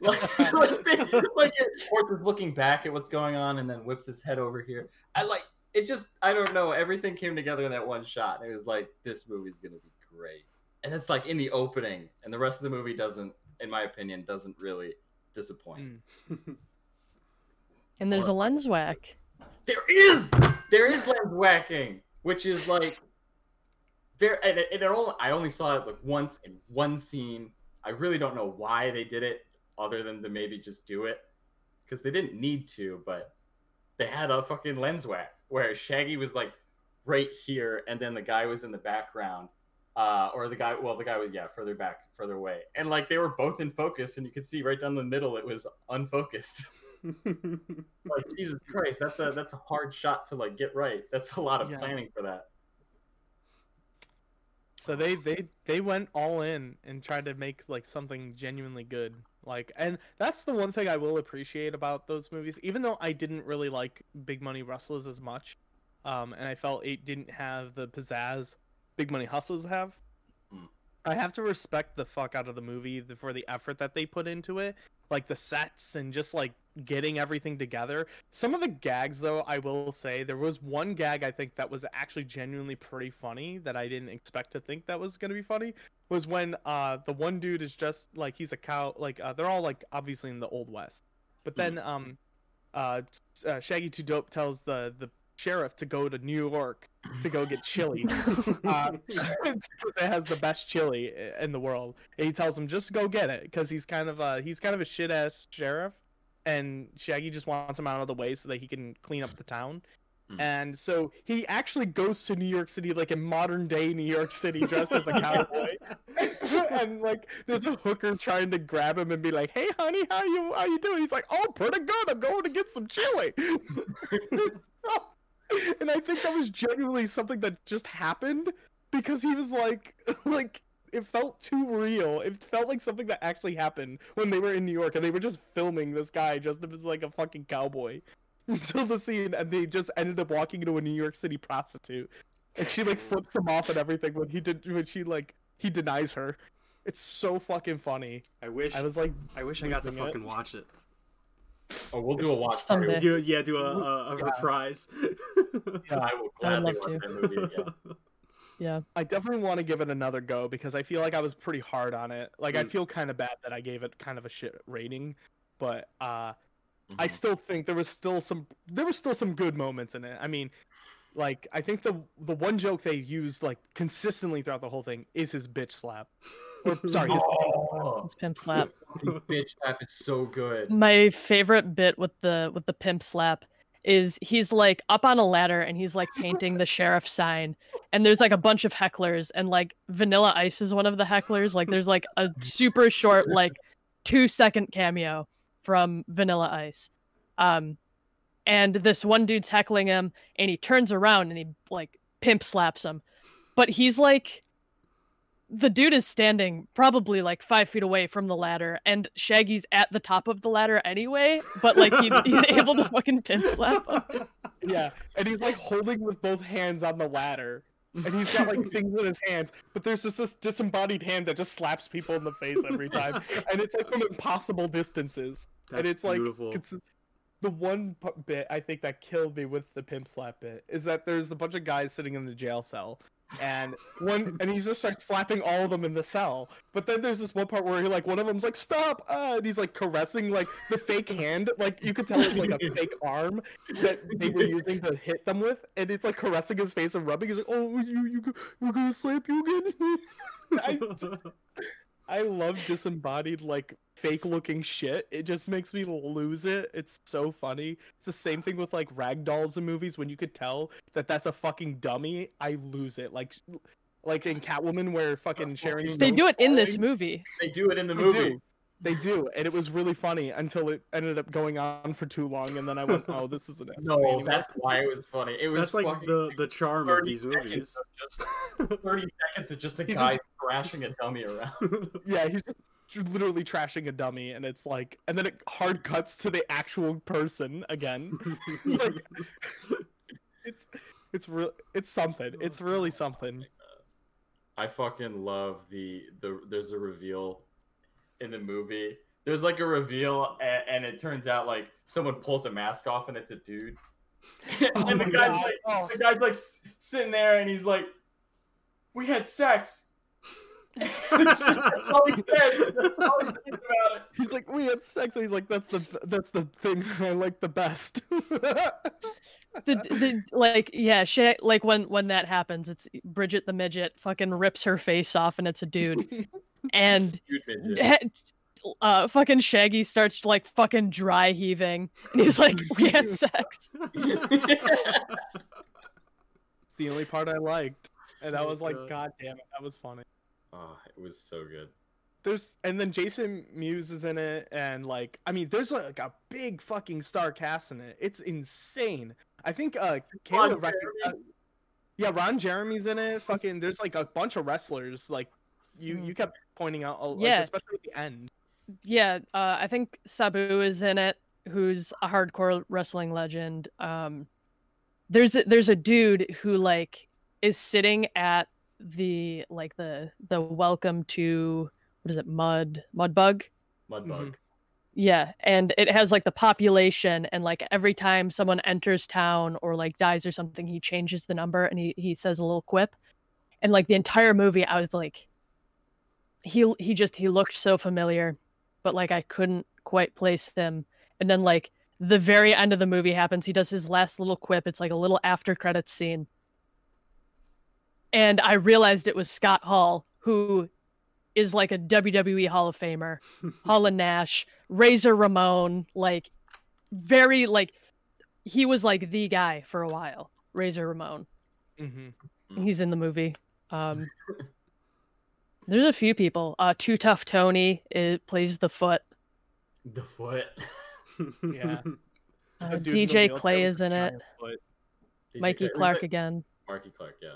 like, like, they- like it, horse is looking back at what's going on and then whips his head over here. I like it just I don't know, everything came together in that one shot. And it was like this movie's gonna be great. And it's like in the opening, and the rest of the movie doesn't, in my opinion, doesn't really disappoint. Mm. (laughs) And there's a lens whack. There is there is lens whacking, which is like Very, And it, and only, I only saw it like once in one scene. I really don't know why they did it, other than to maybe just do it, because they didn't need to. But they had a fucking lens whack where Shaggy was like right here, and then the guy was in the background. uh, or the guy. Well, the guy was yeah further back, further away, and like they were both in focus, and you could see right down the middle it was unfocused. (laughs) (laughs) like Jesus Christ, that's a that's a hard shot to like get right. That's a lot of Yeah. planning for that. So they they they went all in and tried to make like something genuinely good. Like and that's the one thing I will appreciate about those movies even though I didn't really like Big Money Rustlas as much. Um and I felt it didn't have the pizzazz Big Money Hustlas have. I have to respect the fuck out of the movie for the effort that they put into it, like the sets and just like getting everything together. Some of the gags, though, I will say there was one gag I think that was actually genuinely pretty funny that I didn't expect to think that was gonna be funny. Was when uh the one dude is just like he's a cow, like uh, they're all like obviously in the old west, but then um uh, uh Shaggy 2 Dope tells the the sheriff to go to New York to go get chili. (laughs) uh, it (laughs) has the best chili in the world. And he tells him just go get it because he's kind of a he's kind of a shit ass sheriff, and Shaggy just wants him out of the way so that he can clean up the town. Mhm. And so he actually goes to New York City, like in modern day New York City, dressed as a cowboy. (laughs) and like, there's a hooker trying to grab him and be like, "Hey, honey, how you how you doing?" He's like, "Oh, pretty good. I'm going to get some chili." (laughs) and I think that was genuinely something that just happened because he was like, (laughs) like it felt too real. It felt like something that actually happened when they were in New York and they were just filming this guy just as like a fucking cowboy (laughs) until the scene, and they just ended up walking into a New York City prostitute, and she like flips him off and everything when he did when she like he denies her. It's so fucking funny. I wish I was like, I wish I got to losing it. fucking watch it. Oh, we'll do a watch Someday. party. Do yeah, do a, a, a reprise. I will (laughs) gladly love watch to. that movie again. (laughs) Yeah. I definitely want to give it another go because I feel like I was pretty hard on it. Like I Mm. feel kind of bad that I gave it kind of a shit rating, but uh I Mhm. still think there was still some there was still some good moments in it. I mean, like I think the the one joke they used like consistently throughout the whole thing is his bitch slap. Or sorry, his Oh, It's pimp slap. bitch slap is so good. My favorite bit with the with the pimp slap is he's like up on a ladder and he's like painting the sheriff sign. And there's like a bunch of hecklers and like vanilla ice is one of the hecklers. Like there's like a super short like 2 second cameo from vanilla ice. Um and this one dude's heckling him and he turns around and he like pimp slaps him. But he's like the dude is standing probably like five feet away from the ladder, and Shaggy's at the top of the ladder anyway. But like he, he's (laughs) able to fucking pin slap him. yeah, and he's like holding with both hands on the ladder. And he's got like things in his hands, but there's just this disembodied hand that just slaps people in the face every time, and it's like from impossible distances. That's and it's like beautiful. it's the one p- bit I think that killed me with the pimp slap bit is that there's a bunch of guys sitting in the jail cell, and one and he just starts slapping all of them in the cell. But then there's this one part where he like one of them's like stop, uh, and he's like caressing like the fake hand, like you could tell it's like a fake (laughs) arm that they were using to hit them with, and it's like caressing his face and rubbing. He's like, oh you you go- we're gonna slap you again. (laughs) I I love disembodied like fake looking shit. It just makes me lose it. It's so funny. It's the same thing with like rag dolls in movies when you could tell that that's a fucking dummy. I lose it. Like like in Catwoman where fucking Sharon They do it in this movie. They do it in the movie. Do. They do, and it was really funny until it ended up going on for too long, and then I went, "Oh, this isn't it." (laughs) No, that's why it was funny. It was That's like the the charm of these movies. of just (laughs) 30 seconds of just a He guy thrashing a dummy around. (laughs) yeah, he's just literally trashing a dummy, and it's like, and then it hard cuts to the actual person again. like, it's it's real. It's something. It's really something. I fucking love the the. There's a reveal in the movie. There's like a reveal, and, and it turns out like someone pulls a mask off, and it's a dude. (laughs) Oh and the guy's God. like, Oh. the guy's like sitting there, and he's like, "We had sex." (laughs) It's just- that's all he says. That's all he thinks about it. He's like, we had sex. And he's like, that's the that's the thing (laughs) I like the best. The, the like yeah, Sha- like when when that happens, it's Bridget the midget fucking rips her face off, and it's a dude, and Dude, (laughs) uh fucking Shaggy starts like fucking dry heaving, and he's like, "We had (laughs) sex." it's the only part I liked. and I Oh, was like, God. God damn it, that was funny. Oh, it was so good. There's and then Jason Mewes is in it, and like I mean, there's like a big fucking star cast in it. It's insane. I think uh Kayleigh Ron rec- uh, yeah, Ron Jeremy's in it. Fucking, there's like a bunch of wrestlers. Like you, you kept pointing out, like, Yeah. especially at the end. Yeah, uh, I think Sabu is in it, who's a hardcore wrestling legend. Um, there's a, there's a dude who like is sitting at the like the the welcome to what is it mud bug mudbug Mudbug. yeah and it has like the population and like every time someone enters town or like dies or something he changes the number and he, he says a little quip and like the entire movie i was like he he just he looked so familiar but like i couldn't quite place him and then like the very end of the movie happens he does his last little quip it's like a little after credits scene and i realized it was scott hall who is like a wwe hall of famer (laughs) Hall and Nash, Razor Ramon, like very like he was like the guy for a while. Razor Ramon. Mm-hmm. He's in the movie. Um (laughs) There's a few people. Uh Too Tough Tony it plays the foot. The foot. (laughs) Yeah. (laughs) Uh, A dude in a DJ Clay is in it. giant foot. DJ Mikey Clark- Clark again. Marky Clark, yeah.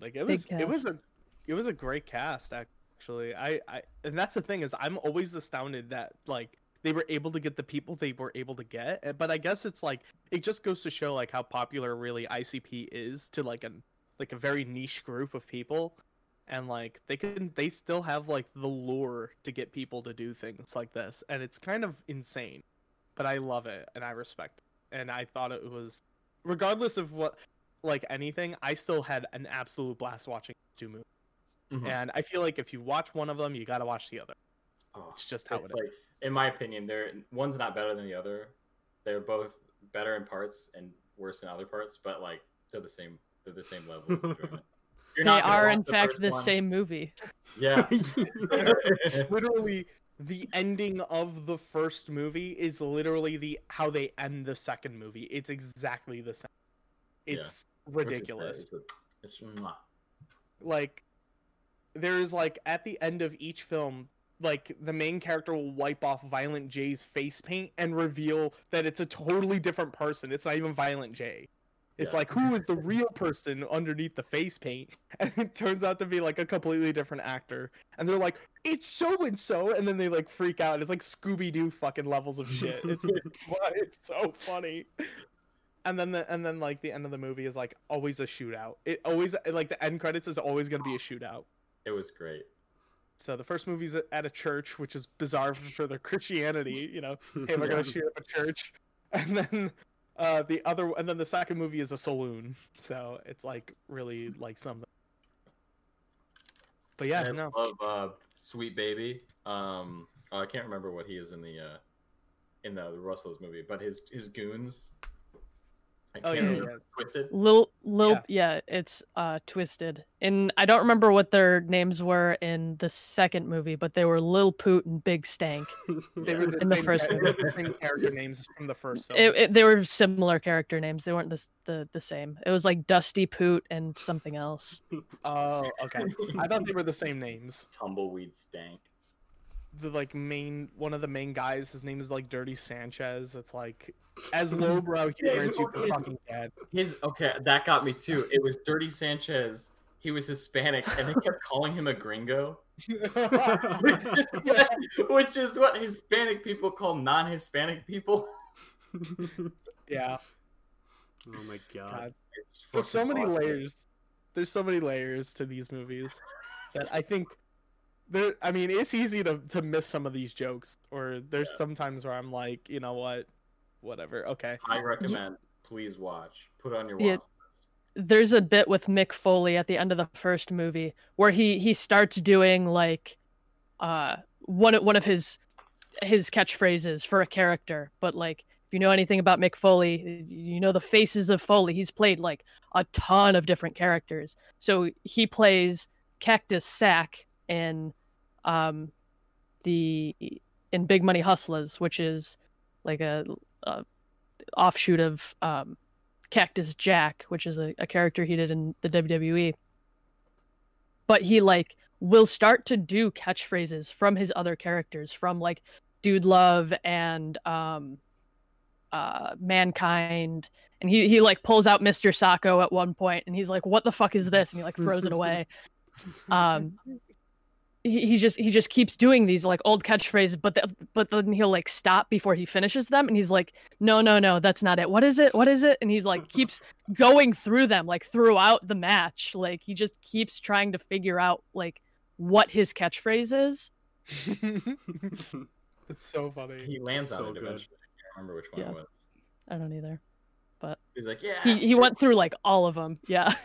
Like it was, it was a, it was a great cast actually. I, I, and that's the thing is, I'm always astounded that like they were able to get the people they were able to get. eh, But I guess it's like it just goes to show like how popular really ICP is to like an like a very niche group of people, and like they can they still have like the lure to get people to do things like this, and it's kind of insane. But I love it and I respect it, and I thought it was regardless of what like anything, I still had an absolute blast watching two movies. Mhm. And I feel like if you watch one of them, you got to watch the other. Oh, It's just how it's it like, in my opinion, they're one's not better than the other. They're both better in parts and worse in other parts, but like they're the same. They're the same level of enjoyment. (laughs) You're They not are in the fact the one. same movie. Yeah. (laughs) (laughs) literally, the ending of the first movie is literally the how they end the second movie. It's exactly the same. Yeah. It's ridiculous. It's, a- it's, like there's like at the end of each film like the main character will wipe off violent J's face paint and reveal that it's a totally different person it's not even violent jay it's Yeah. like who is the real person underneath the face paint (laughs) and it turns out to be like a completely different actor and they're like it's so and so and then they like freak out it's like scooby-doo fucking levels of shit (laughs) it's like it's so funny and then the and then like the end of the movie is like always a shootout. It always like the end credits is always going to be a shootout. It was great. So the first movie's at a church, which is bizarre (laughs) for their Christianity. You know, hey, we're gonna shoot up a church, and then uh, the other, and then the second movie is a saloon. So it's like really like something. But yeah, I no, love uh, Sweet Baby. Um, oh, I can't remember what he is in the uh, in the, the Russell's movie, but his his goons. I Oh, can't yeah, yeah. Twiztid. Lil Lil Yeah. yeah. it's uh Twiztid. And I don't remember what their names were in the second movie, but they were Lil Poot and Big Stank. (laughs) they Yeah. were the In the same, first they were the same character names from the first film. It, it, they were similar character names. They weren't the, the the same. It was like Dusty Poot and something else. (laughs) oh, okay. I thought they were the same names. Tumbleweed stank. The like main one of the main guys his name is like dirty sanchez it's like as lowbrow humor as you can fucking get His okay, that got me too. It was Dirty Sanchez. He was Hispanic, and they kept calling him a gringo, which is, what, which is what Hispanic people call non-Hispanic people. (laughs) yeah oh my god. God. There's so many awesome. layers there's so many layers to these movies that i think there i mean it's easy to, to miss some of these jokes or there's Yeah. some times where i'm like you know what whatever okay I recommend. Please watch. Put on your watch Yeah. There's a bit with Mick Foley at the end of the first movie where he he starts doing like uh one of- one of his his catchphrases for a character, but like if you know anything about Mick Foley, you know the faces of Foley. He's played like a ton of different characters. So he plays Cactus Sack in um the in Big Money Hustlas, which is like a, a offshoot of um Cactus Jack, which is a, a character he did in the WWE. But he like will start to do catchphrases from his other characters, from like Dude Love and um uh Mankind. And he he like pulls out Mr. Socko at one point and he's like, What the fuck is this? And he like throws it away. (laughs) Um he, he just he just keeps doing these like old catchphrases but the, but then he'll like stop before he finishes them and he's like no no no that's not it what is it what is it and he's like (laughs) keeps going through them like throughout the match like he just keeps trying to figure out like what his catchphrase is (laughs) it's so funny. He lands So on it good. eventually. I can't remember which one Yeah. it was. i don't either But He's like, yeah. he he went through like all of them yeah (laughs)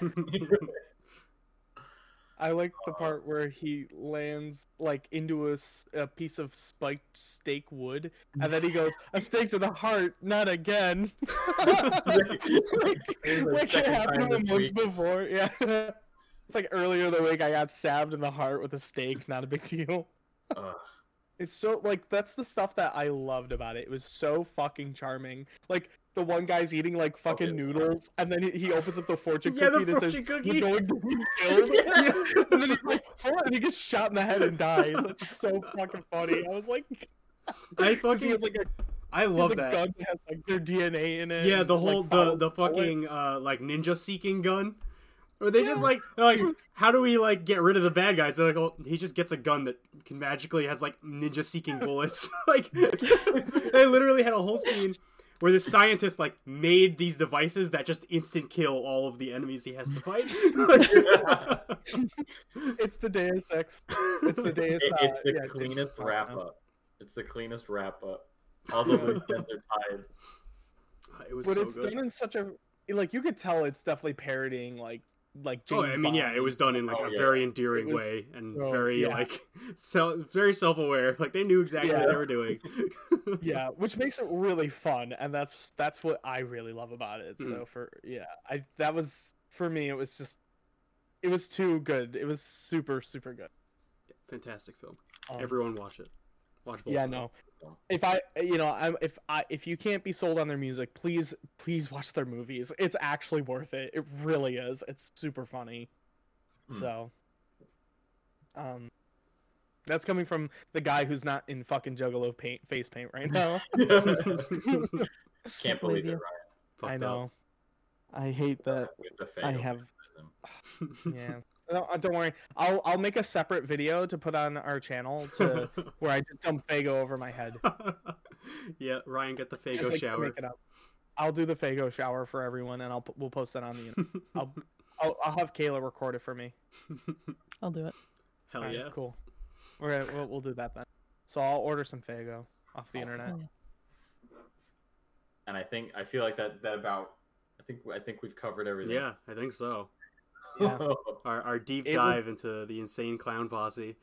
I like the uh, part where he lands like into a, a piece of spiked stake wood, and then he goes, "A stake to the heart, not again." (laughs) like, like it happened time to this me once before. Yeah, (laughs) it's like earlier in the week I got stabbed in the heart with a stake. Not a big deal. (laughs) Ugh. It's so like that's the stuff that I loved about it. It was so fucking charming. Like the one guy's eating like fucking Okay. noodles, and then he, he opens up the fortune yeah, cookie the and it says, fortune "We're going to be killed." and then he's like, "Oh," and he gets shot in the head and dies. It's so fucking funny. I was like, (laughs) I 'cause he fucking has like a, I he has love a that. gun that has like their DNA in it. Yeah, and, the like, whole the follows the bullet. fucking uh like ninja seeking gun. Or they just like they're like how do we like get rid of the bad guys? They're like, oh, he just gets a gun that can magically has like ninja seeking (laughs) bullets. (laughs) like they literally had a whole scene where this scientist like made these devices that just instant kill all of the enemies he has to fight. (laughs) It's the Deus Ex. It's the Deus. It- it's the yeah, cleanest Deus wrap up. It's the cleanest wrap up. All the loose ends are tied. (laughs) it was But so it's good. done in such a like you could tell it's definitely parodying like like. Oh, I mean, yeah, it was done in like Oh, a yeah. very endearing was- way and oh, very yeah. like (laughs) self, very self-aware. Like they knew exactly what they were doing. (laughs) yeah, which makes it really fun, and that's that's what I really love about it. Mm. So for yeah, I that was for me. It was just, it was too good. It was super super good. Fantastic film. Um, Everyone watch it. Watch both. yeah, of them. If I, you know, I'm if I if you can't be sold on their music, please please watch their movies. It's actually worth it. It really is. It's super funny. Hmm. So, um, that's coming from the guy who's not in fucking Juggalo paint face paint right now. (laughs) (laughs) Can't Believe believe it. Ryan. Fucked I up. know. I hate that. I have criticism. (laughs) yeah. No, uh, don't worry. I'll I'll make a separate video to put on our channel to (laughs) where I just dump Faygo over my head. (laughs) yeah, Ryan, get the Just, Faygo like, shower. make it up. I'll do the Faygo shower for everyone, and I'll we'll post that on the. (laughs) I'll I'll, I'll have Kayleigh record it for me. i'll do it Hell Alright, yeah. cool. We're gonna we'll, we'll do that then. So I'll order some Faygo off the Awesome. internet. Oh. And I think I feel like that that about. I think I think we've covered everything. Yeah, I think so. Yeah. (laughs) Our, our deep It would- dive into the insane clown posse.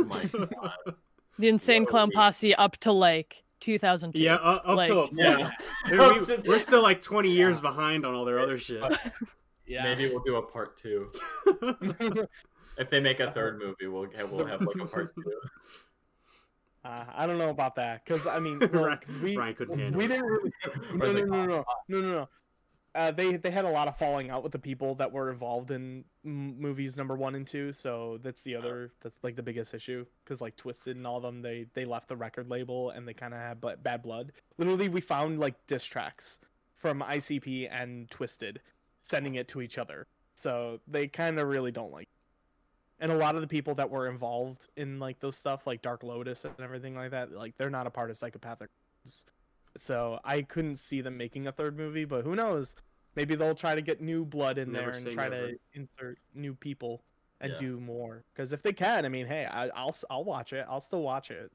oh my god. (laughs) the insane Whoa, clown wait. posse up to like 2002 Yeah, uh, up Like- to a (laughs) point. Yeah. we, we're still like 20 years behind on all their other shit. Yeah. Maybe we'll do a part two. If they make a third movie, we'll have, we'll have like a part two. Uh, I don't know about that because I mean, well, Ryan- 'cause we Ryan couldn't handle we it. didn't really no Or no it's no like, no no no no no. Uh, they they had a lot of falling out with the people that were involved in m- movies number one and two, so that's the other that's like the biggest issue because like Twiztid and all them they they left the record label and they kind of had bl- bad blood. Literally, we found like diss tracks from ICP and Twiztid, sending it to each other. So they kind of really don't like. And a lot of the people that were involved in like those stuff, like Dark Lotus and everything like that, like they're not a part of Psychopathic. So I couldn't see them making a third movie, but who knows? Maybe they'll try to get new blood in Never there and try never. to insert new people and Yeah. do more. Because if they can, I mean, hey, I, I'll I'll watch it. I'll still watch it.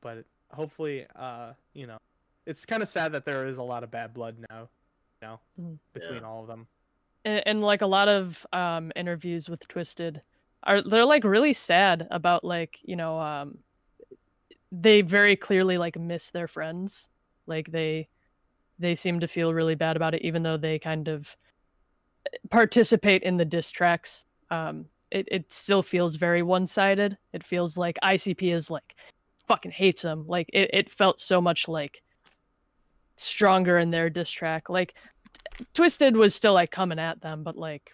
But hopefully, uh, you know, it's kind of sad that there is a lot of bad blood now, you know, Mhm. between Yeah. all of them. and, and like a lot of um interviews with Twiztid are they're like really sad about like you know um they very clearly like miss their friends like they they seem to feel really bad about it even though they kind of participate in the diss tracks um it, it still feels very one-sided it feels like icp is like fucking hates them like it, it felt so much like stronger in their diss track like Twiztid was still like coming at them, but like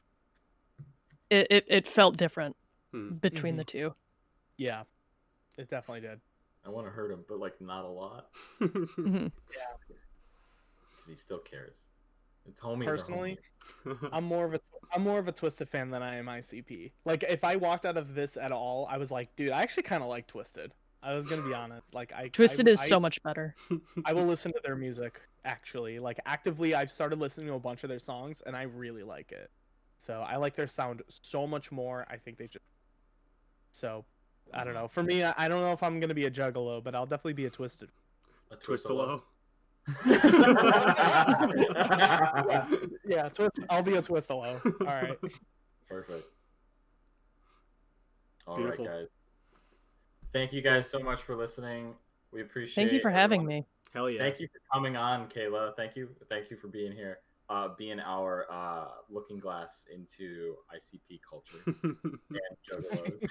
it it, it felt different Hmm. between Mhm. the two. Yeah, it definitely did. I want to hurt him, but like not a lot (laughs) Mhm. because he still cares. It's homies. Personally, homies. (laughs) I'm more of a I'm more of a Twiztid fan than I am ICP. Like if I walked out of this at all, I was like, dude, I actually kind of like Twiztid. I was gonna be (laughs) honest. Like I Twiztid I, is I, so much better. I will listen to their music actually. Like actively, I've started listening to a bunch of their songs, and I really like it. So I like their sound so much more. I think they just so. I don't know. For me, I I don't know if I'm gonna be a juggalo, but I'll definitely be a Twiztid. A Twist a a low. (laughs) low. yeah, yeah, twist. I'll be a twistalo. All right. Perfect. All right, Beautiful. guys. Thank you guys so much for listening. We appreciate. Thank you for having me. Hell yeah. Thank you for coming on, Kayleigh. Thank you. Thank you for being here. Uh, being our uh, looking glass into ICP culture (laughs) and juggalos.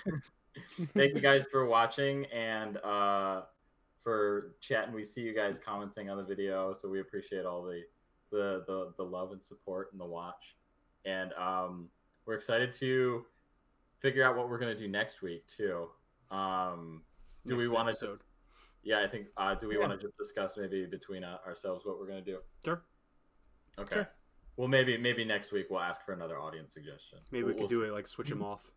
(laughs) Thank you guys for watching and uh, for chatting. We see you guys commenting on the video, so we appreciate all the the the, the love and support and the watch. And um, we're excited to figure out what we're gonna do next week too. Um, do we want to Yeah, I think. Uh, do we Yeah. want to just discuss maybe between uh, ourselves what we're gonna do? Sure. Okay. Sure. Well, maybe maybe next week we'll ask for another audience suggestion. Maybe we We'll- could we'll do see. it like switch them off.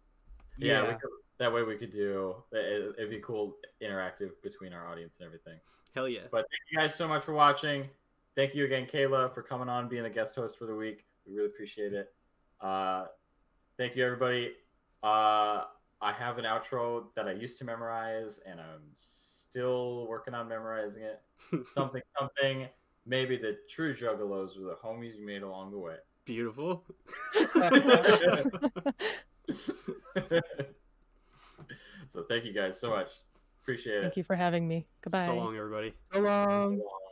Yeah, we could, that way we could do. It, it'd be cool, interactive between our audience and everything. Hell yeah. But thank you guys so much for watching. Thank you again, Kayleigh, for coming on, being a guest host for the week. We really appreciate it. Uh, thank you, everybody. Uh, I have an outro that I used to memorize, and I'm still working on memorizing it. (laughs) Something, something. Maybe the true juggalos were the homies you made along the way. Beautiful. (laughs) (laughs) so thank you guys so much. Appreciate it. Thank you for having me. Goodbye. So long, everybody. So long. So long.